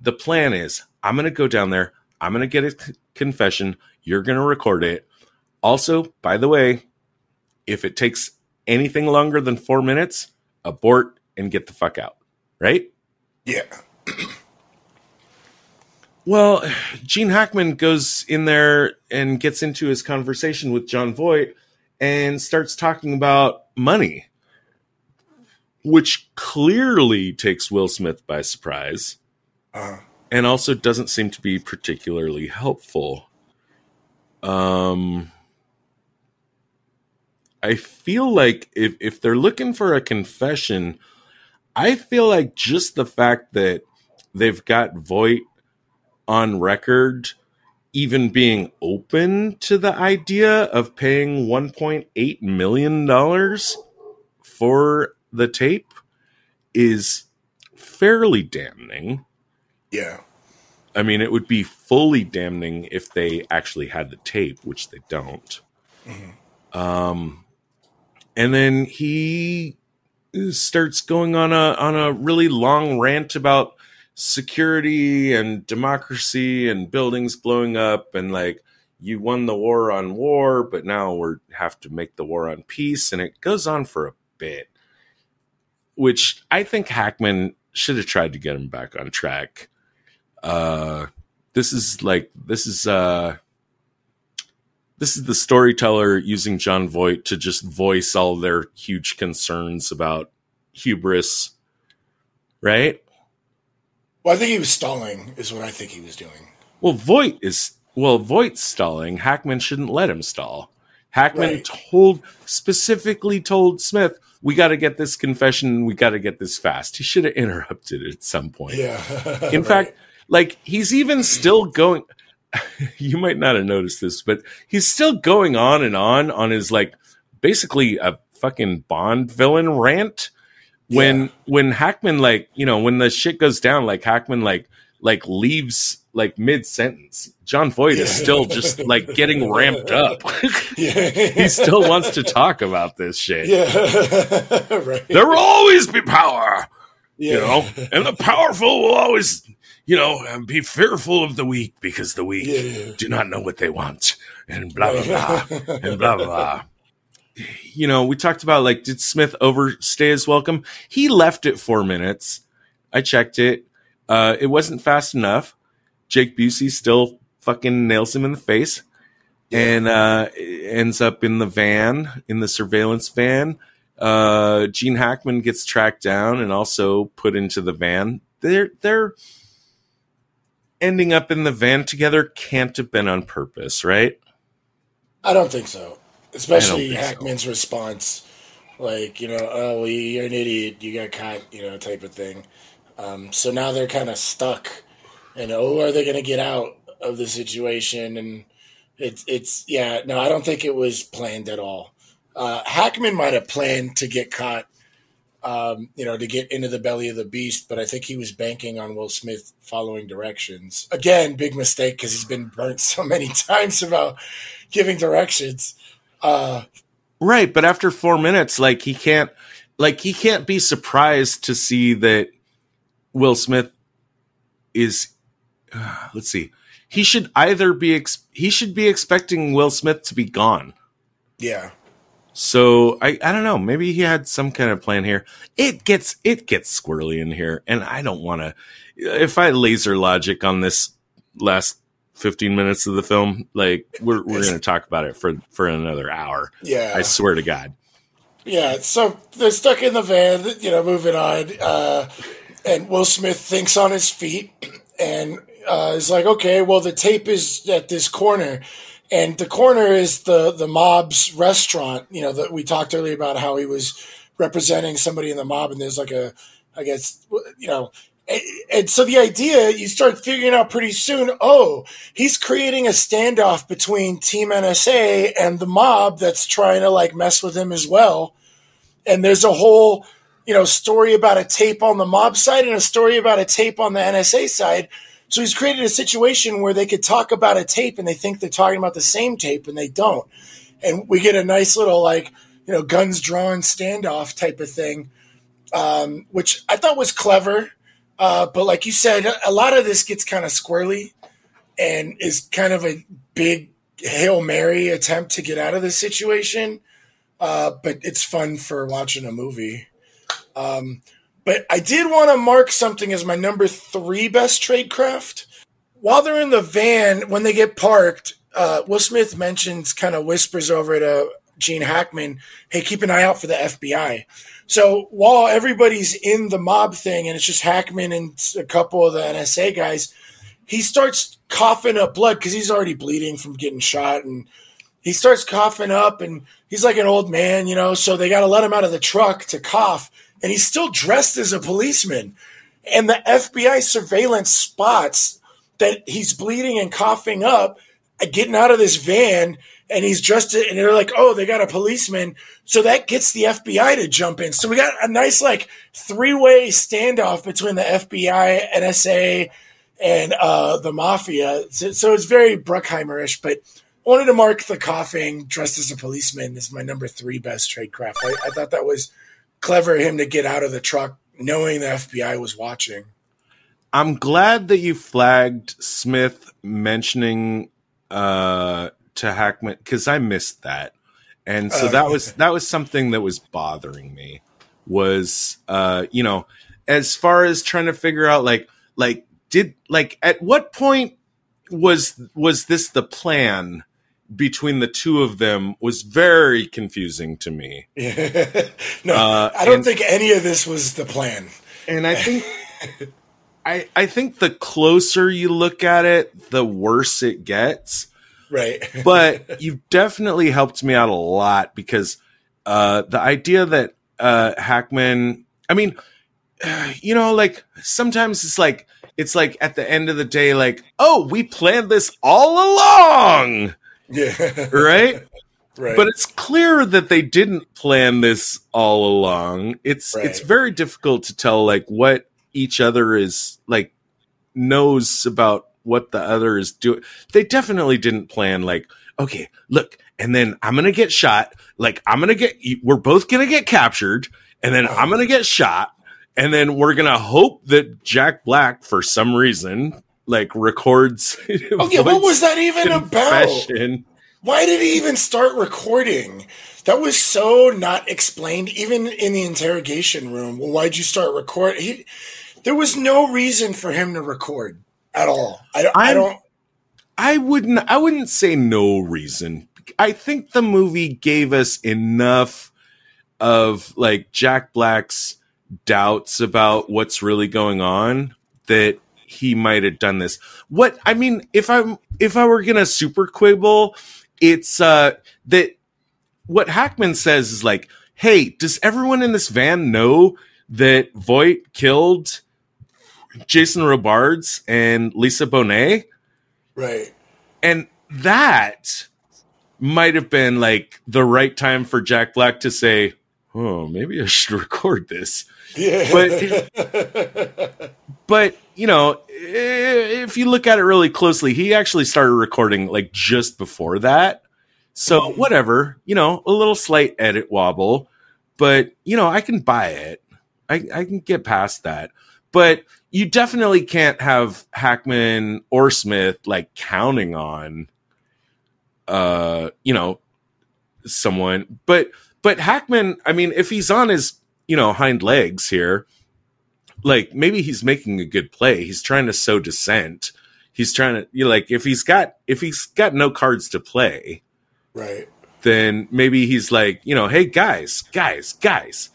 the plan is I'm going to go down there. I'm going to get a c- confession. You're going to record it. Also, by the way, if it takes anything longer than four minutes, abort and get the fuck out. Right? Yeah. Well, Gene Hackman goes in there and gets into his conversation with Jon Voight and starts talking about money, which clearly takes Will Smith by surprise Uh, and also doesn't seem to be particularly helpful. Um, I feel like if if they're looking for a confession, I feel like just the fact that they've got Voight on record even being open to the idea of paying 1.8 million dollars for the tape is fairly damning. yeah. I mean, it would be fully damning if they actually had the tape, which they don't. Um, and then he starts going on a on a really long rant about security and democracy and buildings blowing up and like you won the war on war, but now we're have to make the war on peace, and it goes on for a bit. Which I think Hackman should have tried to get him back on track uh this is like this is uh this is the storyteller using Jon Voight to just voice all their huge concerns about hubris right Well, I think he was stalling, is what I think he was doing. well Voight is well Voight's stalling Hackman shouldn't let him stall Hackman Right. told specifically told Smith we got to get this confession we got to get this fast he should have interrupted it at some point Yeah. In Right. fact, like he's even still going. you might not have noticed this, but he's still going on and on on his like basically a fucking Bond villain rant. When Yeah. when Hackman like you know when the shit goes down, like Hackman like like leaves like mid sentence. Jon Voight is still just like getting ramped up. yeah. he still wants to talk about this shit. Yeah. right. There will always be power. You know, and the powerful will always, you know, be fearful of the weak because the weak Yeah, yeah. do not know what they want, and blah blah blah, and blah blah blah. You know, we talked about like, did Smith overstay his welcome? He left it four minutes. I checked it. Uh, it wasn't fast enough. Jake Busey still fucking nails him in the face and uh, ends up in the van, in the surveillance van. Uh, Gene Hackman gets tracked down and also put into the van. They're they're ending up in the van together. Can't have been on purpose, right? I don't think so. Especially think so. Hackman's response, like you know, oh, you're an idiot, you got caught, you know, type of thing. Um, so now they're kind of stuck, and oh, are they going to get out of the situation? And it's it's yeah, no, I don't think it was planned at all. Uh, Hackman might have planned to get caught, um, you know, to get into the belly of the beast, but I think he was banking on Will Smith following directions. Again, big mistake because he's been burnt so many times about giving directions. Uh, Right, but after four minutes, like he can't, like he can't be surprised to see that Will Smith is. Uh, let's see, he should either be ex- he should be expecting Will Smith to be gone. yeah, So I I don't know. Maybe he had some kind of plan here. It gets it gets squirrely in here, and I don't want to. If I laser logic on this last fifteen minutes of the film, like we're we're going to talk about it for for another hour. yeah, I swear to God. yeah. So they're stuck in the van, you know, moving on. Uh, and Will Smith thinks on his feet and uh, is like, okay, well, the tape is at this corner. And the corner is the, the mob's restaurant. You know, that we talked earlier about how he was representing somebody in the mob, and there's like a, I guess, you know, and, so the idea you start figuring out pretty soon. Oh, he's creating a standoff between Team NSA and the mob that's trying to like mess with him as well. And there's a whole, you know, story about a tape on the mob side and a story about a tape on the NSA side. So he's created a situation where they could talk about a tape and they think they're talking about the same tape and they don't. And we get a nice little like, you know, guns drawn standoff type of thing, um, which I thought was clever. Uh, but like you said, a lot of this gets kind of squirrely and is kind of a big Hail Mary attempt to get out of the situation. Uh, but it's fun for watching a movie. Um, but I did want to mark something as my number three best trade craft. While they're in the van, when they get parked, uh, Will Smith mentions, kind of whispers over to Gene Hackman, hey, keep an eye out for the FBI. So while everybody's in the mob thing and it's just Hackman and a couple of the NSA guys, he starts coughing up blood because he's already bleeding from getting shot. And he starts coughing up and he's like an old man, you know, so they got to let him out of the truck to cough. And he's still dressed as a policeman. And the FBI surveillance spots that he's bleeding and coughing up, uh, getting out of this van, and he's dressed it, and they're like, "Oh, they got a policeman," so that gets the FBI to jump in. So we got a nice like three way standoff between the FBI, NSA, and uh, the mafia. So, so it's very Bruckheimerish, but. I wanted to mark the coughing dressed as a policeman as my number three best tradecraft. I, I thought that was clever of him to get out of the truck knowing the FBI was watching. I'm glad that you flagged Smith mentioning uh, to Hackman because I missed that, and so Oh, that was that was something that was bothering me. Was uh, you know, as far as trying to figure out like like did like at what point was was this the plan between the two of them was very confusing to me. no, Uh, I don't and- think any of this was the plan. And I think I I think the closer you look at it, the worse it gets. Right. But you've definitely helped me out a lot because uh the idea that uh Hackman I mean you know like sometimes it's like it's like at the end of the day like oh we planned this all along yeah. right right. but it's clear that they didn't plan this all along it's it's very difficult to tell like what each other is like knows about what the other is doing they definitely didn't plan like okay look and then i'm gonna get shot like i'm gonna get we're both gonna get captured and then i'm gonna get shot and then we're gonna hope that Jack Black, for some reason, like records. Oh yeah, what was that even about? Why did he even start recording? That was so not explained, even in the interrogation room. Well, why'd you start recording? He, there was no reason for him to record at all. I, don't- I don't. I wouldn't. I wouldn't say no reason. I think the movie gave us enough of like Jack Black's doubts about what's really going on that he might have done this. What I mean, if I'm if I were gonna super quibble, it's uh that what Hackman says is like, hey, does everyone in this van know that Voight killed Jason Robards and Lisa Bonet? Right. And that might have been like the right time for Jack Black to say, "Oh, maybe I should record this." Yeah. But- But, you know, if you look at it really closely, he actually started recording like just before that. So, mm-hmm. whatever, you know, a little slight edit wobble, but, you know, I can buy it. I, I can get past that. But you definitely can't have Hackman or Smith like counting on uh, you know, someone. But but Hackman, I mean, if he's on his, you know, hind legs here, like maybe he's making a good play. He's trying to sow dissent. He's trying to you know, like if he's got if he's got no cards to play, right. then maybe he's like, you know, hey guys, guys, guys,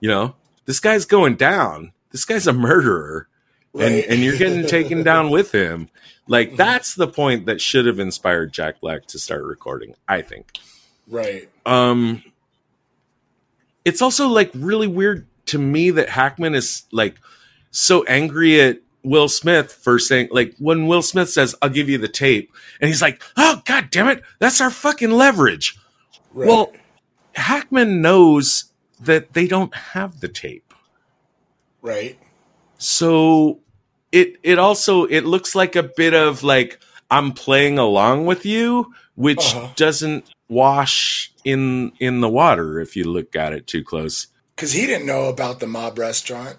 you know, this guy's going down. This guy's a murderer. And, Right. and you're getting taken down with him. Like that's the point that should have inspired Jack Black to start recording, I think. Right. Um it's also like really weird to me that Hackman is like so angry at Will Smith for saying like when Will Smith says I'll give you the tape and he's like, "Oh god damn it, that's our fucking leverage." Right. Well, Hackman knows that they don't have the tape. right. So it it also it looks like a bit of like I'm playing along with you, which Uh-huh. doesn't wash in in the water if you look at it too close. Because he didn't know about the mob restaurant.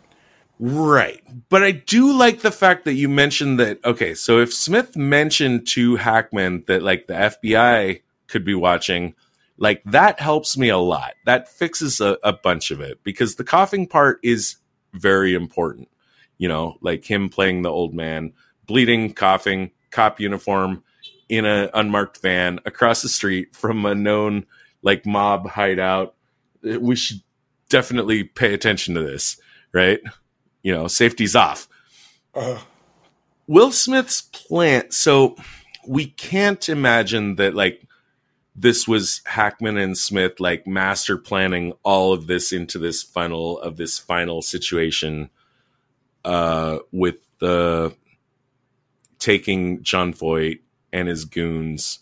Right. But I do like the fact that you mentioned that okay, so if Smith mentioned to Hackman that like the FBI could be watching, like that helps me a lot. That fixes a, a bunch of it because the coughing part is very important. You know, like him playing the old man, bleeding, coughing, cop uniform in a unmarked van across the street from a known like mob hideout. We should definitely pay attention to this, right? You know, safety's off. Uh, Will Smith's plan. So we can't imagine that like this was Hackman and Smith like master planning all of this into this funnel of this final situation uh with the taking Jon Voight and his goons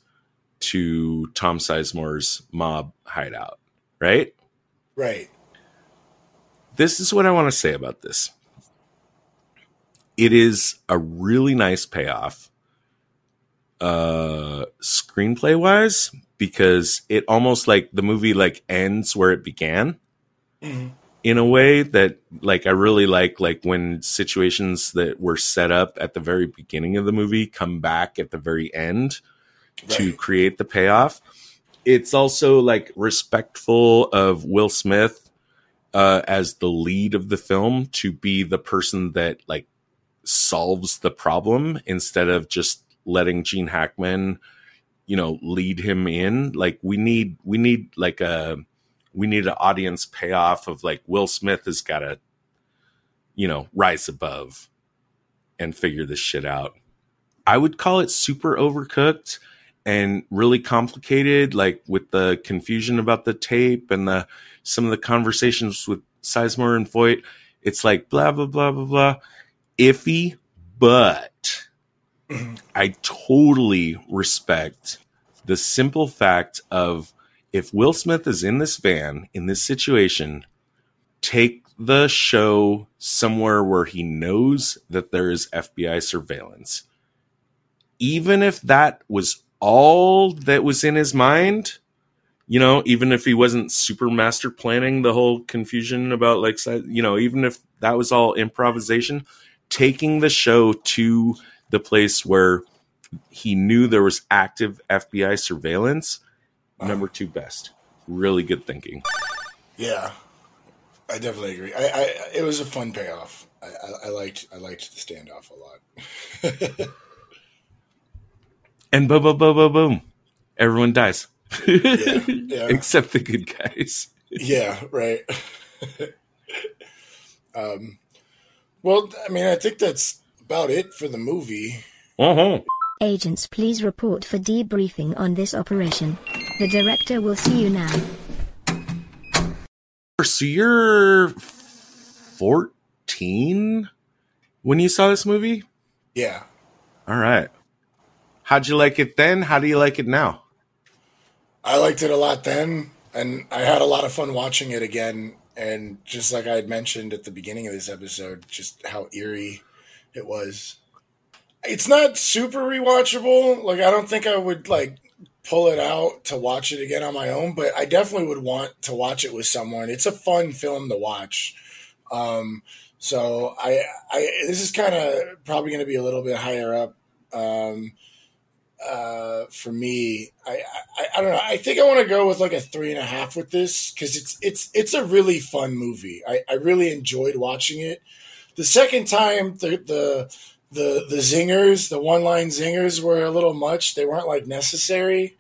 to Tom Sizemore's mob hideout, right? right. this is what I want to say about this. It is a really nice payoff, uh, screenplay wise, because it almost like the movie like ends where it began Mhm. In a way that like I really like like when situations that were set up at the very beginning of the movie come back at the very end to create the payoff. It's also like respectful of Will Smith uh, as the lead of the film to be the person that like solves the problem instead of just letting Gene Hackman, you know, lead him in. Like we need we need like a we need an audience payoff of like Will Smith has got to, you know, rise above and figure this shit out. I would call it super overcooked and really complicated, like with the confusion about the tape and the some of the conversations with Sizemore and Voight. It's like blah blah blah blah blah, iffy, but I totally respect the simple fact of if Will Smith is in this van in this situation, take the show somewhere where he knows that there is FBI surveillance. Even if that was all that was in his mind, you know, even if he wasn't super master planning the whole confusion about like, you know, even if that was all improvisation, taking the show to the place where he knew there was active FBI surveillance, number two best. Really good thinking. Yeah, I definitely agree. I, I it was a fun payoff. I, I, I liked I liked the standoff a lot. and boom, boom, boom, boom, boom, everyone dies, yeah, yeah. except the good guys. yeah, right. um, well, I mean, I think that's about it for the movie. Uh-huh. Agents, please report for debriefing on this operation. The director will see you now. So you're 14 when you saw this movie? Yeah. All right. How'd you like it then? How do you like it now? I liked it a lot then, and I had a lot of fun watching it again. And just like I had mentioned at the beginning of this episode, just how eerie it was. It's not super rewatchable. Like I don't think I would like pull it out to watch it again on my own, but I definitely would want to watch it with someone. It's a fun film to watch. Um, so I, I this is kind of probably going to be a little bit higher up um, uh, for me. I, I, I don't know. I think I want to go with like a three and a half with this because it's it's it's a really fun movie. I, I really enjoyed watching it. The second time, the the the the zingers, the one line zingers were a little much. They weren't like necessary,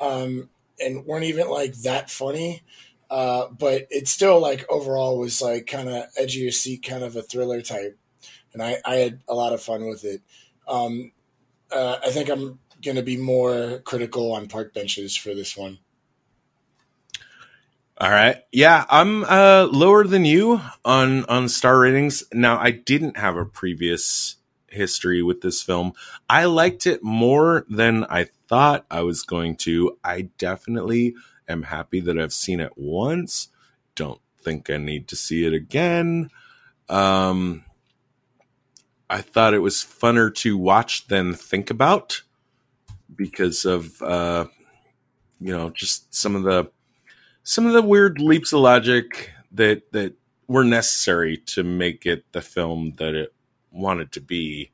um, and weren't even like that funny. Uh, but it still like overall was like kind of edge of your seat, kind of a thriller type, and I I had a lot of fun with it. Um, uh, I think I'm going to be more critical on park benches for this one. All right. Yeah, I'm uh, lower than you on on star ratings. Now, I didn't have a previous history with this film. I liked it more than I thought I was going to. I definitely am happy that I've seen it once. Don't think I need to see it again. Um, I thought it was funner to watch than think about because of uh, you know just some of the some of the weird leaps of logic that that were necessary to make it the film that it wanted to be.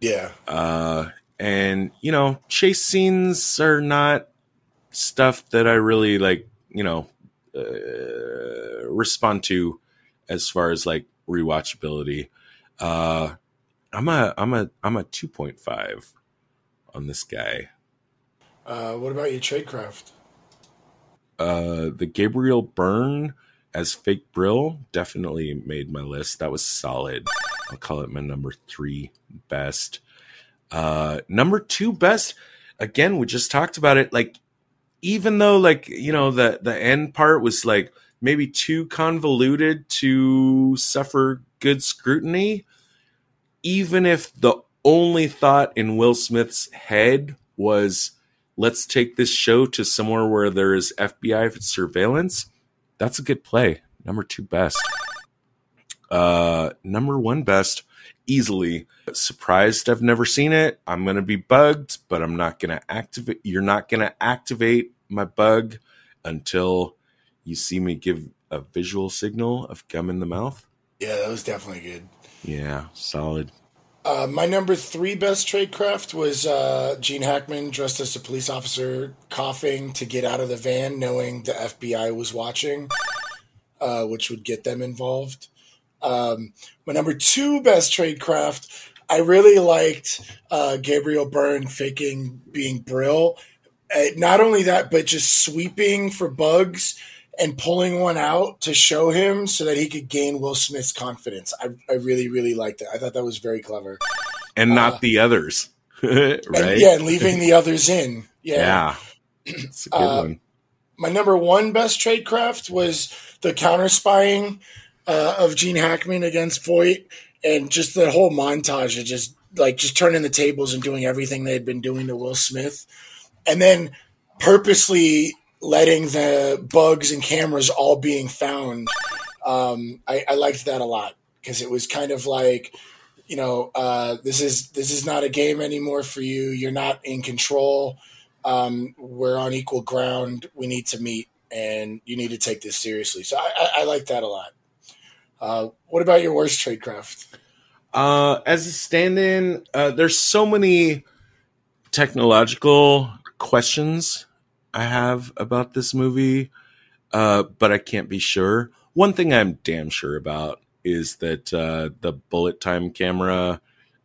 Yeah. Uh, and you know, chase scenes are not stuff that I really like. You know, uh, respond to as far as like rewatchability. Uh, I'm a I'm a I'm a two point five on this guy. Uh, what about your tradecraft? Uh, the Gabriel Byrne as fake Brill definitely made my list. That was solid. I'll call it my number three best. Uh, number two best. Again, we just talked about it. Like, even though like you know the the end part was like maybe too convoluted to suffer good scrutiny, even if the only thought in Will Smith's head was let's take this show to somewhere where there is FBI surveillance, that's a good play. Number two best. Uh, number one best, easily. Surprised I've never seen it. I'm gonna be bugged, but I'm not gonna activate. You're not gonna activate my bug until you see me give a visual signal of gum in the mouth. Yeah, that was definitely good. Yeah, solid. Uh, my number three best tradecraft was uh, Gene Hackman dressed as a police officer, coughing to get out of the van, knowing the FBI was watching, uh, which would get them involved. Um, my number two best tradecraft, I really liked uh, Gabriel Byrne faking being Brill. Uh, not only that, but just sweeping for bugs and pulling one out to show him so that he could gain Will Smith's confidence. I, I really, really liked it. I thought that was very clever. And not Uh, the others. right? And, yeah, and leaving the others in. Yeah. Yeah. It's a good Uh, one. My number one best tradecraft was the counter spying uh, of Gene Hackman against Voight and just the whole montage of just like just turning the tables and doing everything they had been doing to Will Smith. And then purposely letting the bugs and cameras all being found. Um, I, I liked that a lot because it was kind of like, you know, uh, this is this is not a game anymore for you. You're not in control. um, we're on equal ground. We need to meet, and you need to take this seriously. So I, I, I like that a lot. Uh, what about your worst tradecraft? Uh, as a stand-in, uh, there's so many technological questions I have about this movie, uh, but I can't be sure. One thing I'm damn sure about is that uh, the bullet time camera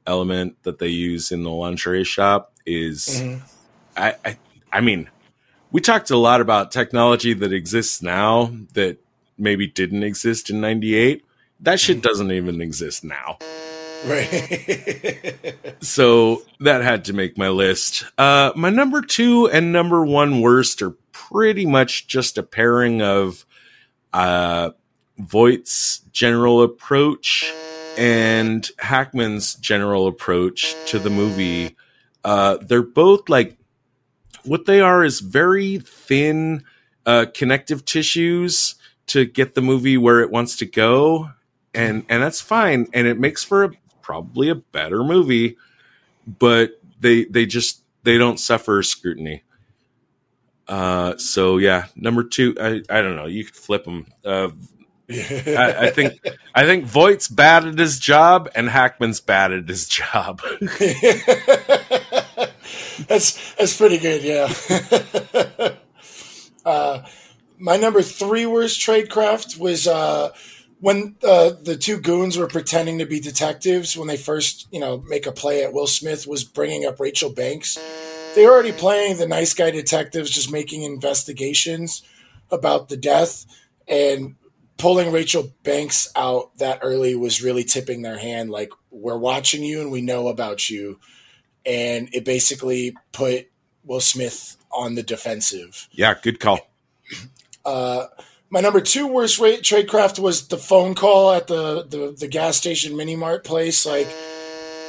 element that they use in the lingerie shop is, Mhm. I, I, I mean, we talked a lot about technology that exists now that maybe didn't exist in '98. That shit doesn't even exist now. Right. So that had to make my list. Uh, my number two and number one worst are pretty much just a pairing of uh, Voight's general approach and Hackman's general approach to the movie. Uh, they're both like what they are is very thin uh, connective tissues to get the movie where it wants to go, and and that's fine, and it makes for a, probably a better movie, but they they just they don't suffer scrutiny. Uh, so yeah, number two, I, I don't know. You could flip them. Uh, I, I think I think Voight's bad at his job and Hackman's bad at his job. that's that's pretty good, yeah. uh, my number three worst trade craft was uh, when uh, the two goons were pretending to be detectives when they first, you know, make a play at Will Smith was bringing up Rachel Banks. They were already playing the nice guy detectives, just making investigations about the death, and pulling Rachel Banks out that early was really tipping their hand. Like we're watching you and we know about you, and it basically put Will Smith on the defensive. yeah, good call. Uh, my number two worst rate tradecraft was the phone call at the, the, the gas station mini mart place. Like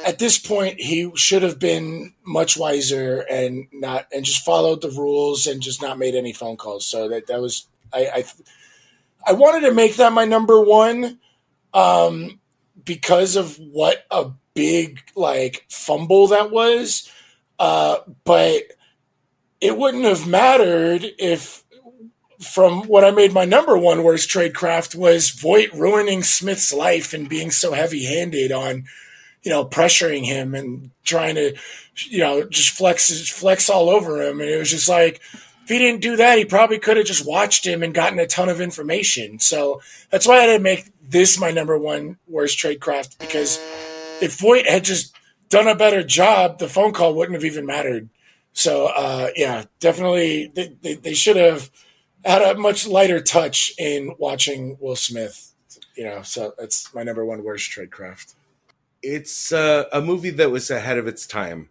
at this point, he should have been much wiser and not and just followed the rules and just not made any phone calls. So that that was I I, I wanted to make that my number one, um, because of what a big like fumble that was. Uh, but it wouldn't have mattered if from what I made my number one worst trade craft was Voight ruining Smith's life and being so heavy handed on, you know, pressuring him and trying to, you know, just flex flex all over him. And it was just like, if he didn't do that, he probably could have just watched him and gotten a ton of information. So that's why I didn't make this my number one worst trade craft because if Voight had just done a better job, the phone call wouldn't have even mattered. So uh, yeah, definitely they, they, they should have had a much lighter touch in watching Will Smith. You know, so that's my number one worst tradecraft. It's uh, a movie that was ahead of its time.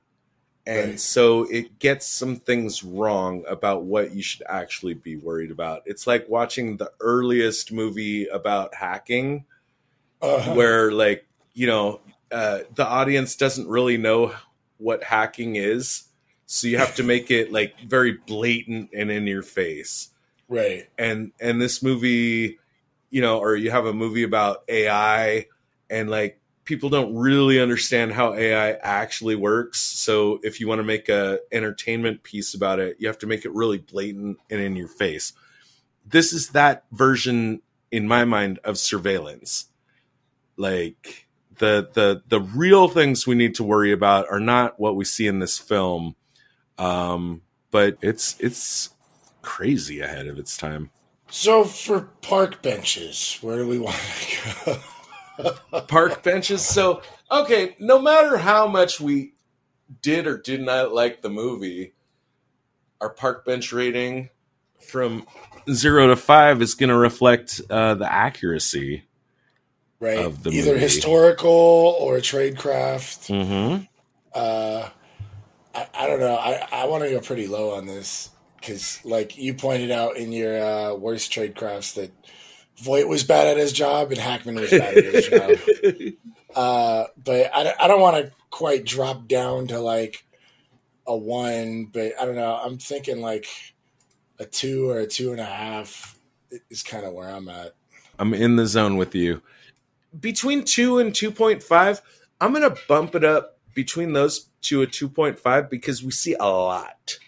And Right. so it gets some things wrong about what you should actually be worried about. It's like watching the earliest movie about hacking Uh, where like you know uh, the audience doesn't really know what hacking is so you have to make it like very blatant and in your face right. and and this movie you know or you have a movie about ai and like people don't really understand how ai actually works. So if you want to make a entertainment piece about it you have to make it really blatant and in your face. This is that version in my mind of surveillance. Like the the the real things we need to worry about are not what we see in this film um but it's it's crazy ahead of its time So for park benches, where do we want to go? park benches so okay no matter how much we did or did not like the movie our park bench rating from zero to five is going to reflect uh, the accuracy right. Of the Either movie. historical or tradecraft. mm-hmm. Uh, I, I don't know. I, I want to go pretty low on this because, like you pointed out in your uh, worst tradecrafts, that Voight was bad at his job and Hackman was bad at his job. Uh, but I, don't- I don't want to quite drop down to like a one, but I don't know. I'm thinking like a two or a two and a half is kind of where I'm at. I'm in the zone with you. Between two and two point five, I'm gonna bump it up between those two a two point five because we see a lot.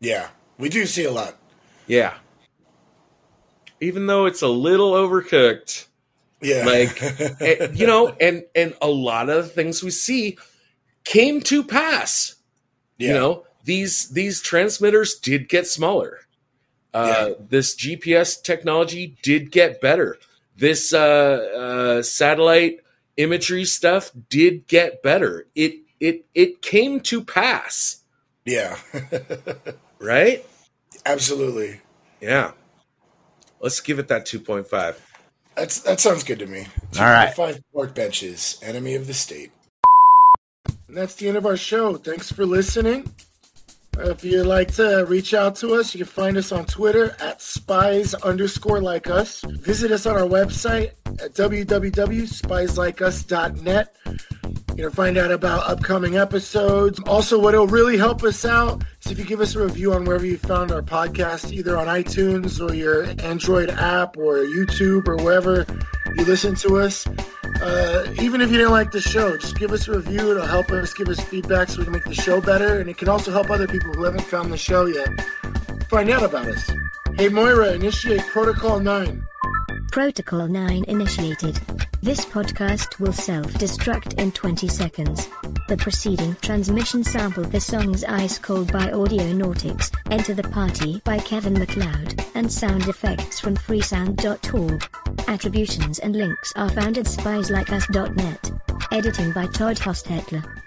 Yeah, we do see a lot. Yeah. Even though it's a little overcooked, Yeah, like eh, you know, and and a lot of the things we see came to pass. yeah. You know, these these transmitters did get smaller. Uh, This GPS technology did get better. This uh, uh, satellite imagery stuff did get better. It it it came to pass, yeah, right? absolutely. Yeah. Let's give it that two point five. That's that sounds good to me. All right. Five park benches, enemy of the state. And that's the end of our show. Thanks for listening. If you'd like to reach out to us, you can find us on Twitter at spies underscore like us. Visit us on our website at www.spieslikeus.net. You know, find out about upcoming episodes. Also, what will really help us out is if you give us a review on wherever you found our podcast, either on iTunes or your Android app or YouTube or wherever you listen to us. Uh, even if you didn't like the show, just give us a review. It'll help us give us feedback so we can make the show better. And it can also help other people who haven't found the show yet find out about us. Hey, Moira, initiate Protocol 9. Protocol 9 initiated. This podcast will self-destruct in 20 seconds. The preceding transmission sampled the songs Ice Cold by Audio Audionautix, Enter the Party by Kevin MacLeod, and sound effects from freesound.org. Attributions and links are found at spieslikeus.net. Editing by Todd Hostetler.